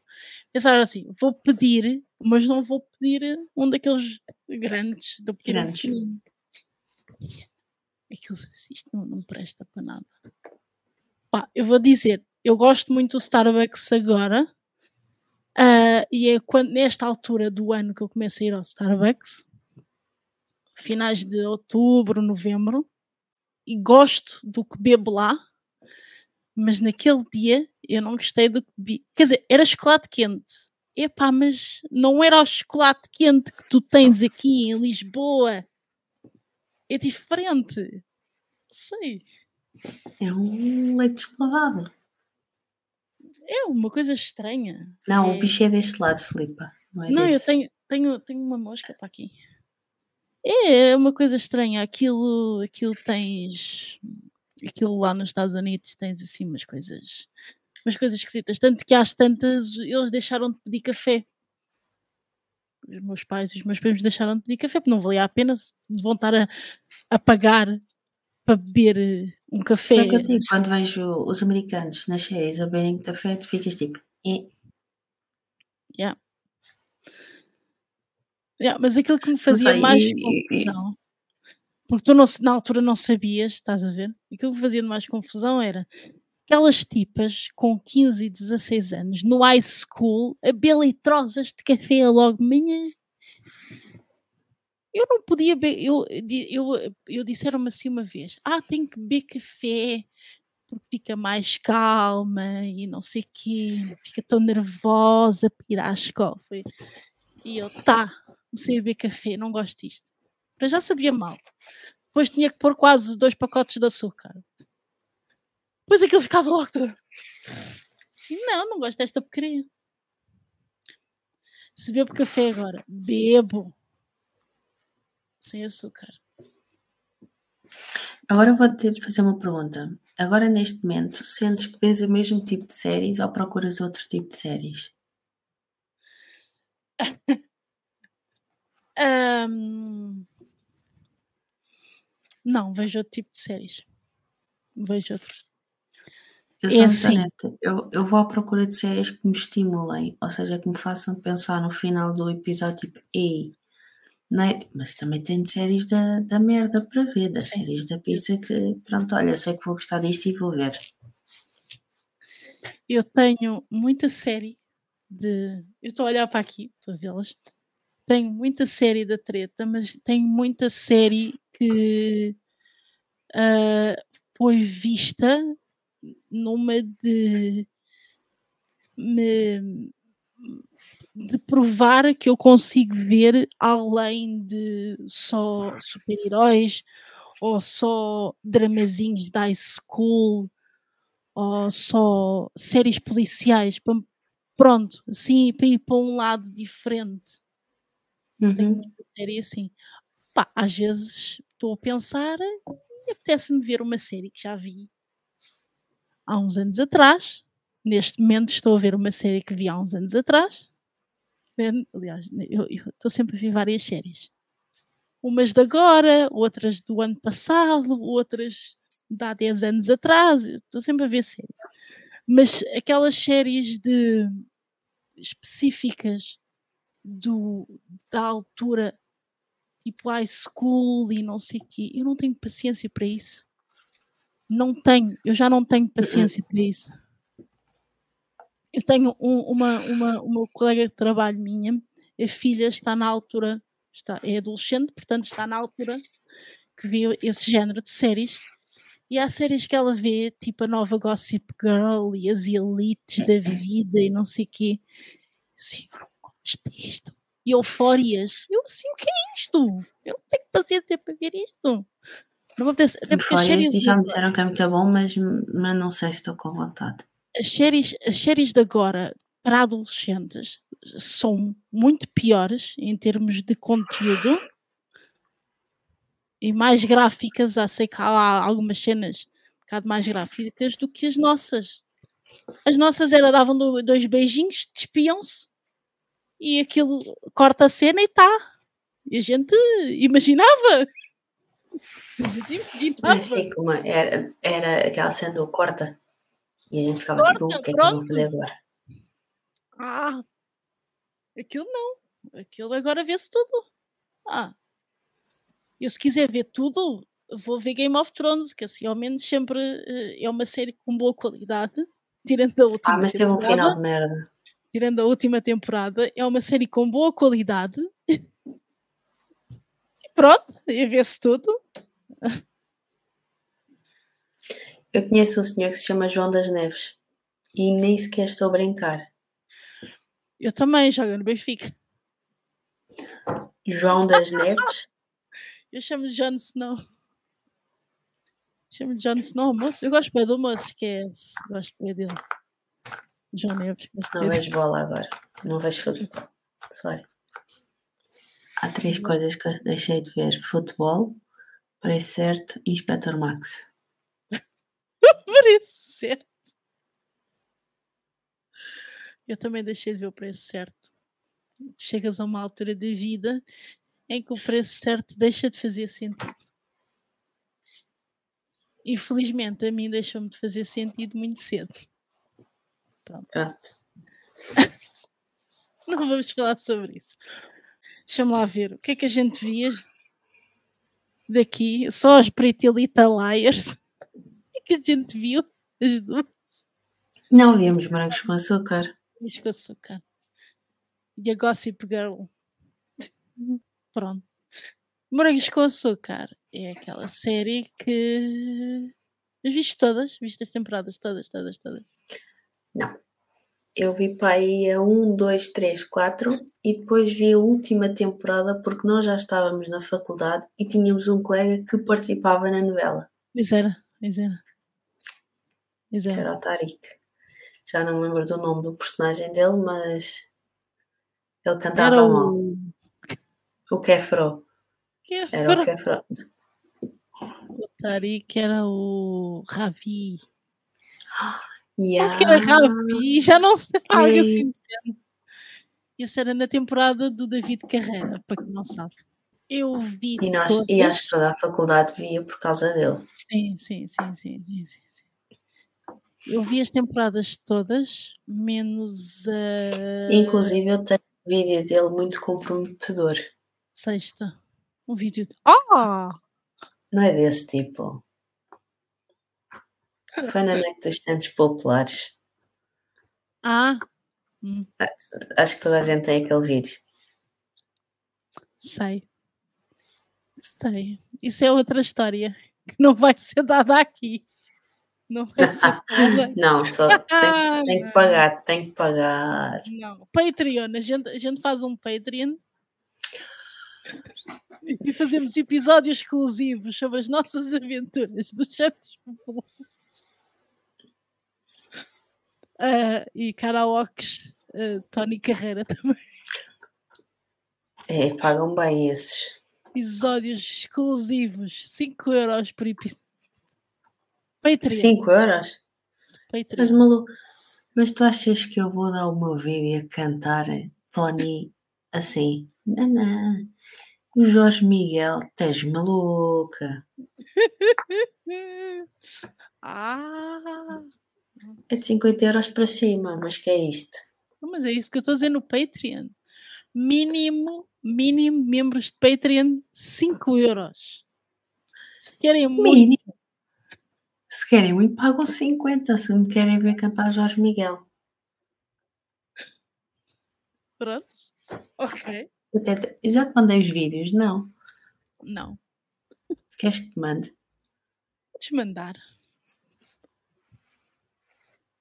pensaram assim: vou pedir, mas não vou pedir um daqueles grandes, pequena Grandes. pequenino. Aquilo, isto não, não presta para nada. Pá, eu vou dizer, eu gosto muito do Starbucks agora. ah, e é quando, nesta altura do ano que eu começo a ir ao Starbucks, finais de outubro, novembro, e gosto do que bebo lá, mas naquele dia eu não gostei do que bebi. Quer dizer, era chocolate quente. Epá, mas não era o chocolate quente que tu tens aqui em Lisboa. É diferente. Sei. É um leite deslavado. É uma coisa estranha. Não, É. o bicho é deste lado, Filipa. Não é Não, eu desse. tenho, tenho, tenho uma mosca para aqui. É uma coisa estranha. Aquilo, aquilo tens. Aquilo lá nos Estados Unidos tens assim umas coisas. Umas coisas esquisitas. Tanto que às tantas eles deixaram de pedir café. Os meus pais e os meus primos deixaram de pedir café porque não valia a pena se vão estar a, a pagar para beber eh, um café. O que eu digo? Quando vejo os americanos nas séries a beberem café, tu ficas tipo, "Eh, Yeah, mas aquilo que me fazia sei, mais e- e- confusão, porque tu não, na altura não sabias, estás a ver? Aquilo que fazia mais confusão era aquelas tipas com 15 e 16 anos no high school a beber litrosas de café logo manhã. Eu não podia beber, eu, eu, eu disseram-me assim uma vez: Ah, tenho que beber café porque fica mais calma e não sei o quê, fica tão nervosa para ir à escola. E eu, tá, comecei a beber café, não gosto disto. Mas já sabia mal. Depois tinha que pôr quase dois pacotes de açúcar. Depois aquilo ficava logo. Assim, não, não gosto desta porcaria. Se bebo café agora, bebo. Sem açúcar. Agora vou ter de fazer uma pergunta. Agora, neste momento, sentes que vês o mesmo tipo de séries ou procuras outro tipo de séries? [laughs] Ahm, Não, vejo outro tipo de séries. vejo outras. Eu É sou muito assim. honesta. Eu, eu vou à procura de séries que me estimulem, ou seja, que me façam pensar no final do episódio, tipo, ei, não é? Mas também tenho séries da, da merda para ver, das Sim. séries da pizza que, pronto, olha, sei que vou gostar disto e vou ver. Eu tenho muita série de. Eu estou a olhar para aqui, estou a vê-las. Tenho muita série da treta, mas tenho muita série que ah, foi vista numa de me, de provar que eu consigo ver além de só super-heróis ou só dramazinhos de high school ou só séries policiais. Pronto, assim para ir para um lado diferente. Uhum. muita série assim. Pá, às vezes estou a pensar e apetece-me ver uma série que já vi há uns anos atrás neste momento estou a ver uma série que vi há uns anos atrás Né, aliás, eu estou sempre a ver várias séries umas de agora, outras do ano passado, outras de há 10 anos atrás. Estou sempre a ver séries. Mas aquelas séries de específicas do, da altura, tipo high school e não sei o quê, eu não tenho paciência para isso. Não tenho, eu já não tenho paciência para isso. Eu tenho um- uma, uma, uma colega de trabalho minha, a filha está na altura, está, é adolescente, portanto está na altura que vê esse género de séries. E há séries que ela vê, tipo a nova Gossip Girl e as elites da vida e não sei o quê. Eu não gosto disto. E eufórias. Eu assim, o que é isto? Eu não tenho paciência para ver isto. Não apetece. Até porque as já me disseram que é muito bom, mas, mas não sei se estou com vontade. as séries, as séries de agora para adolescentes são muito piores em termos de conteúdo e mais gráficas. Há, sei que há lá algumas cenas um bocado mais gráficas do que as nossas. As nossas era davam do- dois beijinhos, despiam-se e aquilo corta a cena e tá. E a gente imaginava. A gente imaginava. É assim como era, era aquela cena do corta. E a gente ficava Corta, tipo, o que é que pronto. fazer agora? Ah, aquilo não. Aquilo agora vê-se tudo. Ah, eu se quiser ver tudo, vou ver Game of Thrones, que assim ao menos sempre eh, é uma série com boa qualidade. [laughs] Tirando a última Ah, mas teve um final de merda. Tirando a última temporada, é uma série com boa qualidade. E [laughs] Pronto, e vê-se tudo. Eu conheço um senhor que se chama João das Neves. E nem sequer estou a brincar. Eu também jogo no Benfica. João das [laughs] Neves? Eu chamo de Jon Snow. Chamo de Jon Snow, moço. Eu gosto bem do moço, esquece. Gosto bem dele. Gosto Não bem vejo bola agora. Não vejo futebol. Sorry. Há três coisas que eu deixei de ver: futebol, preço certo e Inspector Max. [laughs] Parece certo. Eu também deixei de ver o preço certo. Chegas a uma altura da vida em que o preço certo deixa de fazer sentido. Infelizmente, a mim deixou-me de fazer sentido muito cedo. Pronto. [laughs] Não vamos falar sobre isso. Deixa-me lá ver. O que é que a gente via daqui? Só as Pretty Little Liars. [laughs] O que é que a gente viu? As duas. Não víamos morangos com açúcar. Diz com açúcar. E a Gossip Girl. [laughs] Pronto. Morangos com açúcar é aquela série que. Viste todas? Viste as temporadas todas, todas, todas. Eu vi para aí a 1, 2, 3, 4 e depois vi a última temporada porque nós já estávamos na faculdade e tínhamos um colega que participava na novela, Pois era, pois era. Pois que era. era o Tarik. Já não me lembro do nome do personagem dele, mas ele cantava Era mal. o. O Kefro. É Era o Kefro. o Tariq era o Ravi. Yeah. Acho que era Ravi, já não sei. [laughs] Algo é assim. Isso era na temporada do David Carreira, para quem não sabe. Eu vi E, nós, todas. e acho que toda a faculdade via por causa dele. Sim, sim, sim, sim, sim, sim. Eu vi as temporadas todas, menos a Inclusive, eu tenho um vídeo dele muito comprometedor. sexta. Um vídeo. de- Ah! Não é desse tipo. Foi na noite dos Santos Populares. Ah! Acho que toda a gente tem aquele vídeo. Sei. Sei. Isso é outra história que não vai ser dada aqui. Não vai ser [laughs] dada. Não, só tem, [laughs] tem que pagar, tem que pagar. Não. Patreon. A gente, a gente faz um Patreon e fazemos episódios exclusivos sobre as nossas aventuras dos Santos Populares. Ah, e karaokes ah, Tony Carreira [laughs] também. É, pagam bem esses. Episódios exclusivos. 5 euros por episódio. Patreon. 5 euros? Mas Patreon. maluco, mas tu achas que eu vou dar o meu vídeo a cantar Tony assim? Não. O Jorge Miguel, tens maluca. [laughs] Ah! É de 50 euros para cima, mas que é isto? Mas é isso que eu estou a dizer no Patreon. Mínimo, mínimo membros de Patreon 5 euros. Se querem muito. Mínimo. Se querem muito, pagam 50 se me querem ver cantar Jorge Miguel. Pronto. Ok. Até já te mandei os vídeos, não? Não. Queres que te mande? Podes mandar.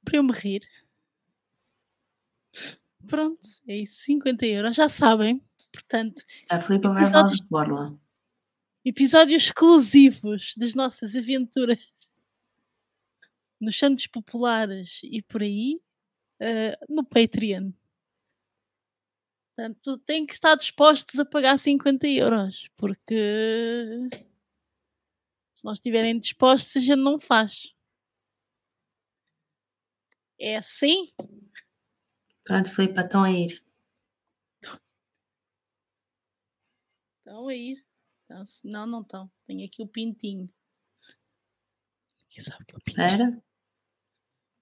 Para eu me rir. Pronto. É isso. 50 euros. Já sabem. Portanto, A Filipa vai Episódios- de borla. episódios exclusivos das nossas aventuras nos Santos Populares e por aí eh, no Patreon. Portanto, têm que estar dispostos a pagar 50 euros, porque se não estiverem dispostos, a gente não faz. É assim? Pronto, Filipa, estão a ir. Estão a ir. Então, se não, não estão. Tenho aqui o pintinho. Quem sabe que é o pintinho? Espera.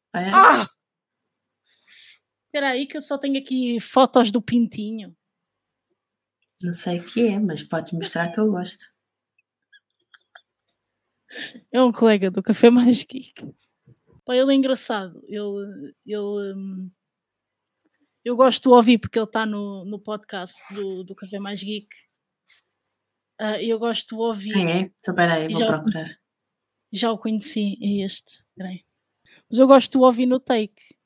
Espera. Ah! Espera aí que eu só tenho aqui fotos do pintinho. Não sei o que é, mas podes mostrar que eu gosto. É um colega do Café Mais Geek. Pá, ele é engraçado. Ele, ele, hum, eu gosto de ouvir porque ele está no, no podcast do, do Café Mais Geek. Ah, eu gosto de ouvir. Ah, é? Então, espera aí, E vou já- procurar. Já o conheci, é este. Espera aí. Mas eu gosto de ouvir no Take.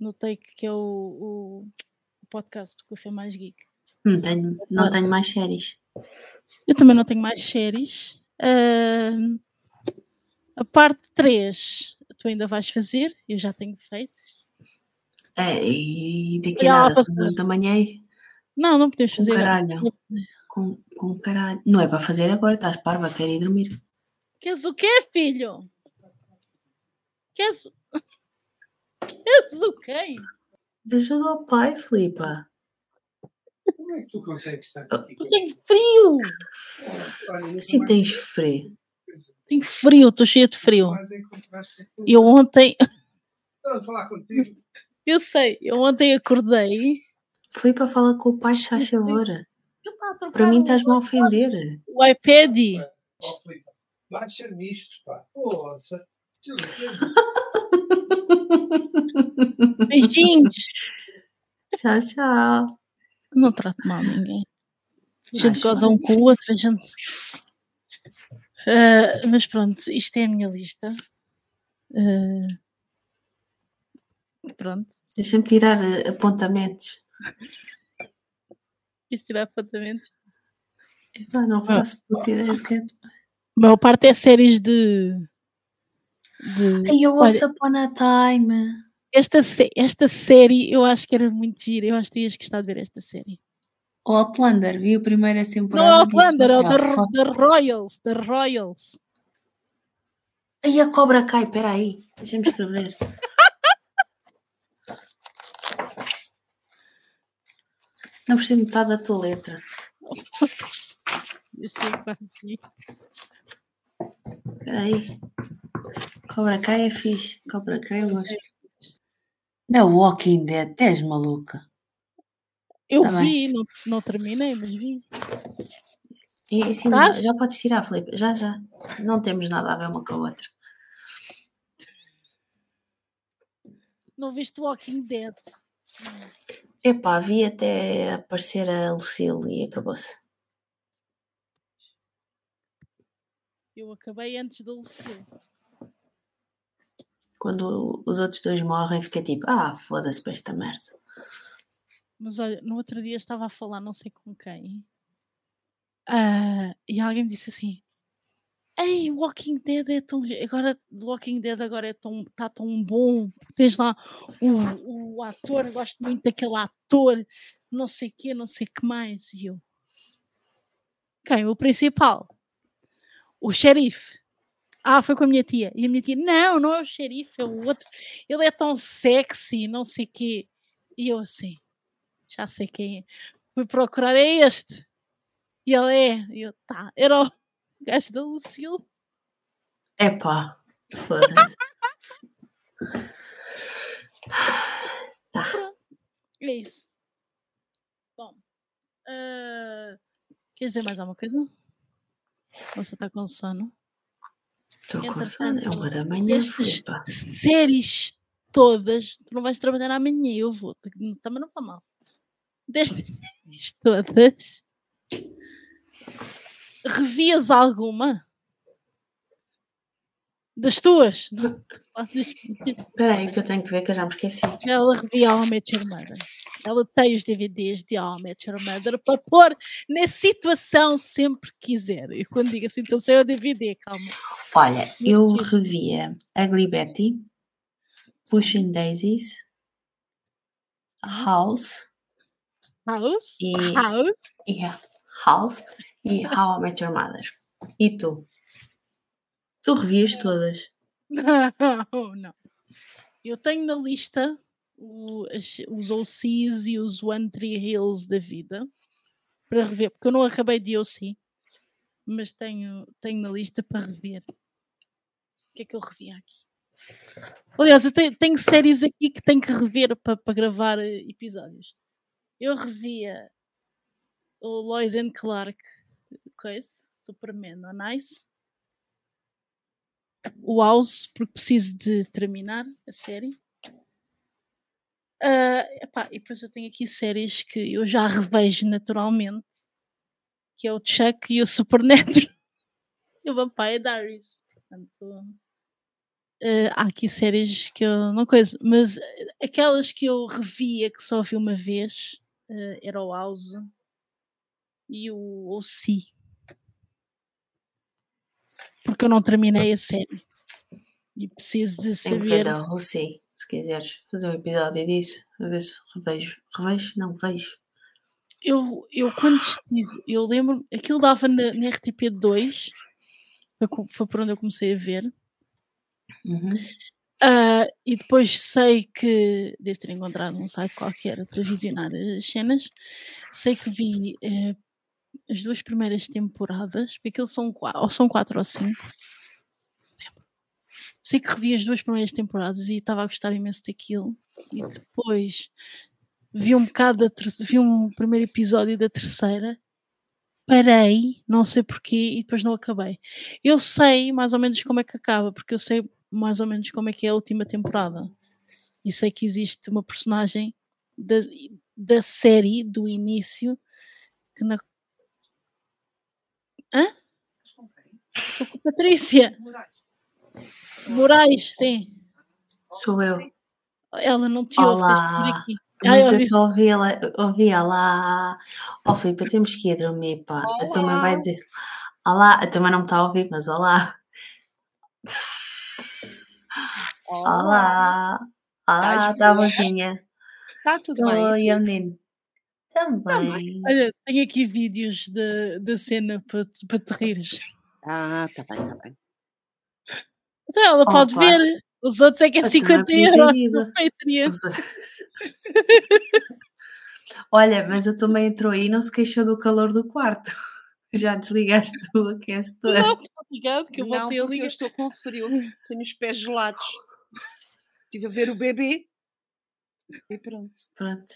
No Take, que é o, o, o podcast do Café Mais Geek. Não tenho, não tenho mais séries. Eu também não tenho mais séries. Ahm, a parte 3 tu ainda vais fazer, eu já tenho feito. É, e daqui a nada, são duas da manhã e Não, não podemos com fazer. caralho. Com, com caralho. Não é para fazer agora, estás parva, quero ir dormir. Queres o quê, filho? Queres, o- [laughs] Queres o quê? Ajuda ao pai, Filipa. Como é que tu consegues estar aqui? Eu tenho frio! Assim tens frio. Tenho frio, estou cheia de frio. Eu ontem, Estou a falar contigo. [laughs] eu sei, eu ontem acordei. Filipa, fala com o pai, se faz favor. Para mim estás-me a ofender. o iPad. Ó, Filipe, baixa nisto, pá. Poça. [laughs] Beijinhos. Tchau, tchau. Não trato mal ninguém. A gente goza um com o outro, a gente. Ah, mas pronto, isto é a minha lista. Ah, pronto, Deixa-me tirar eh, apontamentos. isto tirar apontamentos. Epá, não faço puta ideia de que é. A maior parte é séries de. de Ai, eu Olha- Once Upon a Time. esta, esta série eu acho que era muito gira. Eu acho que ias gostar de ver esta série. O Outlander, vi a primeira Não é. Outlander, é o da Royals. Da Royals. Ai, a cobra cai, peraí. Deixa-me escrever. [laughs] Não percebo metade da tua letra. Deixei para aqui. Espera aí. Cobra Kai é fixe. Cobra Kai eu gosto. Da Walking Dead, és maluca. Eu Tá vi, não, não terminei, mas vi. E, sim, já podes tirar, Filipe. Já, já. Não temos nada a ver uma com a outra. Não viste Walking Dead. Epá, vi até aparecer a Lucille e acabou-se. Eu acabei antes da Lucille. Quando os outros dois morrem, fica tipo, ah, foda-se para esta merda. Mas olha, no outro dia estava a falar não sei com quem. ah, e alguém me disse assim: Ei, Walking Dead é tão. Agora, Walking Dead agora é tão, tá tão bom. Tens lá o, o ator, gosto muito daquele ator, não sei o quê, não sei que mais. E eu. Quem? O principal. O xerife. Ah, foi com a minha tia. E a minha tia, não, não é o xerife, é o outro. Ele é tão sexy, não sei o quê. E eu assim, já sei quem é. Fui procurar, é este. E ele é. E eu, tá, era o [laughs] gajo da Lucille. Epá, foda-se. [laughs] É isso. Bom. ah, quer dizer mais alguma coisa? Você está com sono? Estou com sono, é uma da manhã, Estas séries todas, tu não vais trabalhar amanhã, eu vou. Também não está mal. Destas todas, revias alguma? Das tuas? Espera aí que eu tenho que ver que eu já me esqueci. Ela revia How I Met Your Mother. Ela tem os DVDs de How I Met Your Mother para pôr na situação sempre que quiser. E quando digo assim, então sei o DVD, calma. Olha, eu que- revia Ugly Betty, Pushing Daisies, House House? E- House? e House e How I Met Your Mother. E tu? Tu revias todas. Não, [laughs] não. Eu tenho na lista o- as- os OCs e os One Tree Hills da vida para rever, porque eu não acabei de OC, mas tenho, tenho na lista para rever. O que é que eu revi aqui? Aliás, eu tenho, tenho séries aqui que tenho que rever para, para gravar eh, episódios. Eu revia o Lois and Clark, coisa, Superman on Ice o House, porque preciso de terminar a série. Ah, epá, e depois eu tenho aqui séries que eu já revejo naturalmente, que é o Chuck e o Supernatural [laughs] e o Vampire Diaries. Portanto, ah, há aqui séries que eu não coisa, mas aquelas que eu revia que só vi uma vez ah, era o House e o OC. Porque eu não terminei a série. E preciso de que saber. ver da Lucy, se quiseres fazer um episódio disso, a ver se revejo. Revejo? Não, vejo. Eu, eu quando estive, eu lembro, aquilo dava na, na RTP2, foi co- foi por onde eu comecei a ver. Uhum. Ah, e depois sei que devo ter encontrado um site qualquer para visionar as cenas. Sei que vi eh, as duas primeiras temporadas, porque aquilo são quatro, ou são quatro ou cinco. Sei que revi as duas primeiras temporadas e estava a gostar imenso daquilo. E depois vi um bocado da vi um primeiro episódio da terceira. Parei, não sei porquê, e depois não acabei. Eu sei mais ou menos como é que acaba, porque eu sei mais ou menos como é que é a última temporada. E sei que existe uma personagem da, da série, do início, que na. Hã? Estou com a Patrícia Moraes, sim. Sou eu. Ela não te ouve, Olá. aqui. Ah, Mas eu estou a ouvi-la, ouvi-a lá. Ó Filipe, temos que ir dormir, pá. A tua mãe vai dizer Olá, a tua mãe não me está a ouvir, mas olá. Olá. Olá, Estás está boa? boazinha. Está tudo bem. Estou e e a menino. Também. Olha, tenho aqui vídeos da, da cena para te, para te rires. Ah, está bem, está bem. Então ela Oh, pode claro. ver. Os outros é que é Eu também 50 podia ter euros ido. no Patreon. Olha, mas tua mãe entrou aí e não se queixou do calor do quarto. [laughs] Já desligaste o aquecedor. Não, está ligado que eu Não, porque eu ligar. estou com frio. Tenho os pés gelados. Estive a ver o bebê. E pronto. Pronto.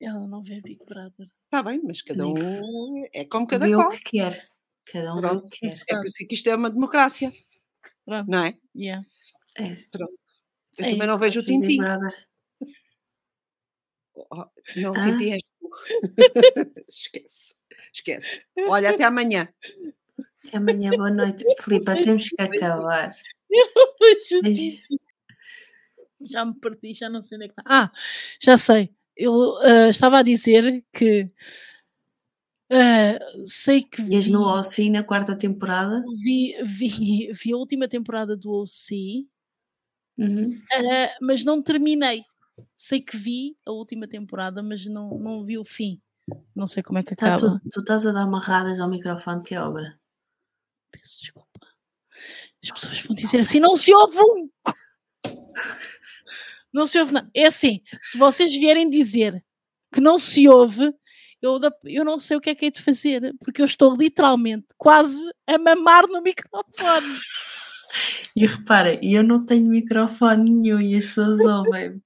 Ela não vê Big Brother. Está bem, mas cada um é como cada Vê qual. o que quer. Cada um vê o Pronto. que quer. É por isso que isto é uma democracia. Pronto. Não é? Yeah. É, Eu É também não vejo o Big Tintim. Brother. Oh, Não, o Ah. Tintim és [laughs] tu. Esquece. Esquece. Olha, até amanhã. Até amanhã, boa noite. Filipa, temos que acabar. Já me perdi, já não sei onde é que está. Ah, já sei. Eu ah, estava a dizer que ah, sei que Ias vi, no OC na quarta temporada? vi, vi, vi a última temporada do OC, Uhum. ah, mas não terminei. Sei que vi a última temporada, mas não, não vi o fim. Não sei como é que Tá, acaba. tu, tu estás a dar amarradas ao microfone que é obra. Peço desculpa. As pessoas vão dizer assim: não se ouve um. [laughs] Não se ouve nada. É assim: se vocês vierem dizer que não se ouve, eu, eu não sei o que é que é de fazer, porque eu estou literalmente quase a mamar no microfone. [laughs] E repara, eu não tenho microfone nenhum e as pessoas ouvem.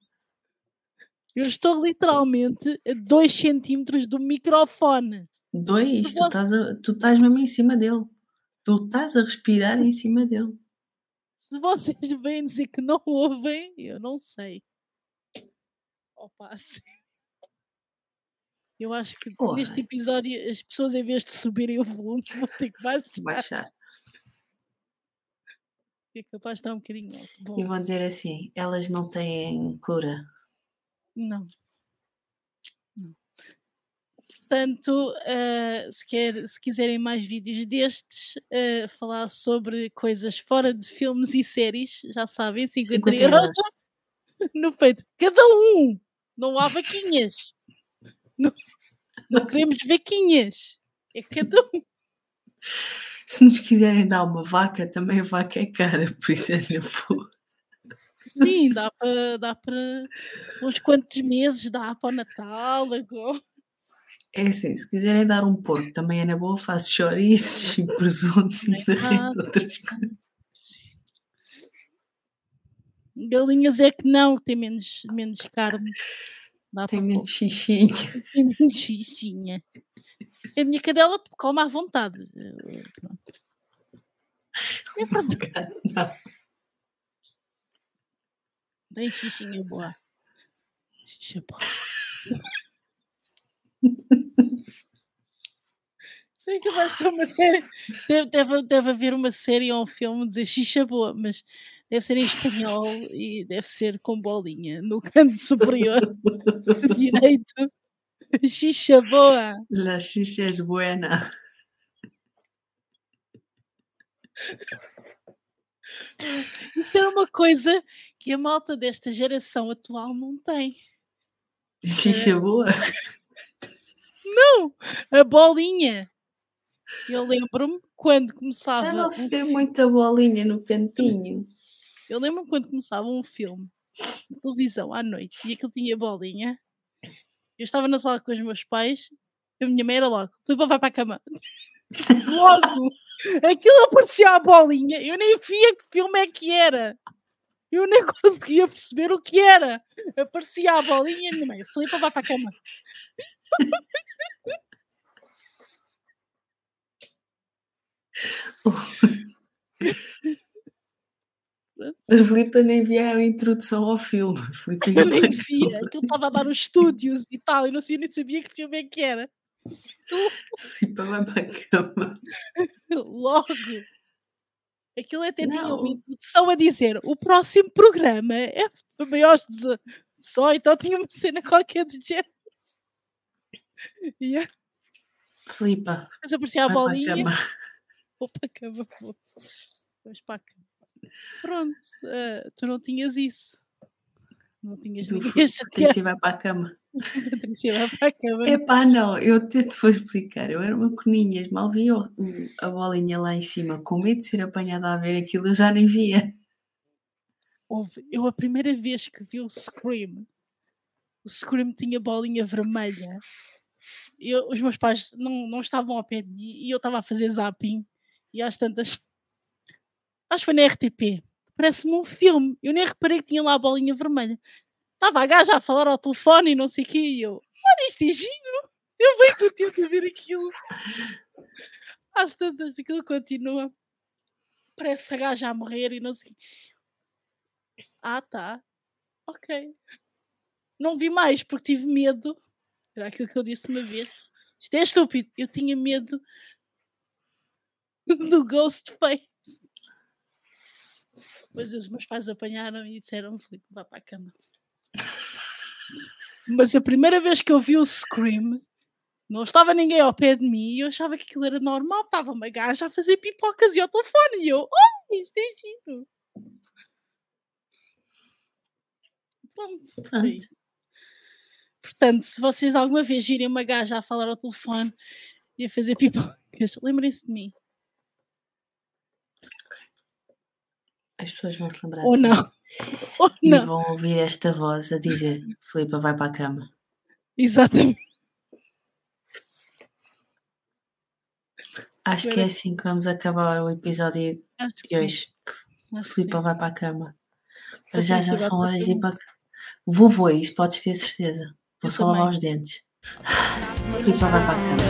Eu estou literalmente a 2 centímetros do microfone. Dois, Se tu você- estás, a- tu estás mesmo em cima dele. Tu estás a respirar em cima dele. Se vocês vêm dizer que não ouvem, eu não sei. Opa, [laughs] sim. Eu acho que Porra. neste episódio as pessoas, em vez de subirem o volume, [laughs] vão ter que baixar. Baixar. É capaz de estar um bocadinho alto. E Bom, vão dizer assim: elas não têm cura. Não. Portanto, eh, se, quer, se quiserem mais vídeos destes, eh, falar sobre coisas fora de filmes e séries, já sabem, 50, 50 euros no peito. Cada um! Não há vaquinhas. Não, não queremos vaquinhas. É cada um. Se nos quiserem dar uma vaca, também a vaca é cara, por isso é na boa. Sim, dá para dá uns quantos meses, dá para o Natal, agora. É assim, se quiserem dar um porco, também é na boa, faço chouriços e presuntos e de [laughs] outras coisas. Galinhas é que não, tem menos, menos carne. Dá Tem menos xixinha. [laughs] Tem menos xixinha. A minha cadela come à vontade. [laughs] É verdade, tem xixinha boa. Xixa boa. Sei que vai ser uma série. Deve, deve, deve haver uma série ou um filme dizer xixa boa, mas deve ser em espanhol e deve ser com bolinha no [laughs] canto superior direito. Xixa boa. La xixa es buena. Isso é uma coisa que a malta desta geração atual não tem. Xixa boa? A bolinha. Eu lembro-me quando começava. Já não se um vê fi- muita bolinha no cantinho. Eu lembro-me quando começava um filme na televisão à noite e aquilo tinha bolinha. Eu estava na sala com os meus pais, a minha mãe era logo, Filipe vai para a cama. [laughs] Logo! Aquilo aparecia a bolinha, eu nem via que filme é que era. Eu nem [laughs] conseguia perceber o que era. Aparecia a bolinha e a minha mãe, Filipe vai para a cama. [laughs] A Filipa nem via a introdução ao filme. A Filipa ia Eu nem via. Aquilo estava a dar os estúdios e tal, e não sei, nem sabia que filme é que era. Filipa vai para a cama. Logo. Aquilo até tinha Não. uma introdução a dizer o próximo programa é para maiores de 18, ou tinha uma cena qualquer do género. [laughs] E Filipa, depois aparecia a vai para a bolinha. [laughs] Vou para a cama, vou. Vamos para a cama. Pronto, eh, tu não tinhas isso. Não tinhas Do ninguém a. Patrícia vai para a cama. [laughs] Patrícia vai para a cama. Epá, não, eu até te vou explicar. Eu era uma coninhas, mal o- a bolinha lá em cima, com medo de ser apanhada a ver aquilo, eu já nem via. Houve- eu a primeira vez que vi o Scream, o Scream tinha bolinha vermelha. Eu- os meus pais não, não estavam ao pé de mim e eu estava a fazer zapping e às tantas. Acho que foi na RTP. Parece-me um filme. Eu nem reparei que tinha lá a bolinha vermelha. Estava a gaja a falar ao telefone e não sei o quê. E eu, olha, isto é giro. Eu bem a ver aquilo. Às tantas, aquilo continua. Parece a gaja a morrer e não sei o. Ah, tá. Ok. Não vi mais porque tive medo. Era aquilo que eu disse uma vez. Isto é estúpido. Eu tinha medo [laughs] do Ghostface. Depois os meus pais apanharam e disseram: Filipe, vá para a cama. [laughs] Mas a primeira vez que eu vi o Scream, não estava ninguém ao pé de mim e eu achava que aquilo era normal. Estava uma gaja a fazer pipocas e ao telefone. E eu, oh, isto é giro. Pronto, foi Pronto. Portanto, se vocês alguma vez virem uma gaja a falar ao telefone e a fazer pipocas, lembrem-se de mim. As pessoas vão se lembrar. Ou não. Ou E não. vão ouvir esta voz a dizer: Filipa, vai para a cama. Exatamente. Acho que é assim que vamos acabar o episódio de hoje. Filipa vai para a cama. Para já já são a horas de ir cama. para. Vou, vou, isso podes ter certeza. Vou só lavar os dentes. Vai para a cama.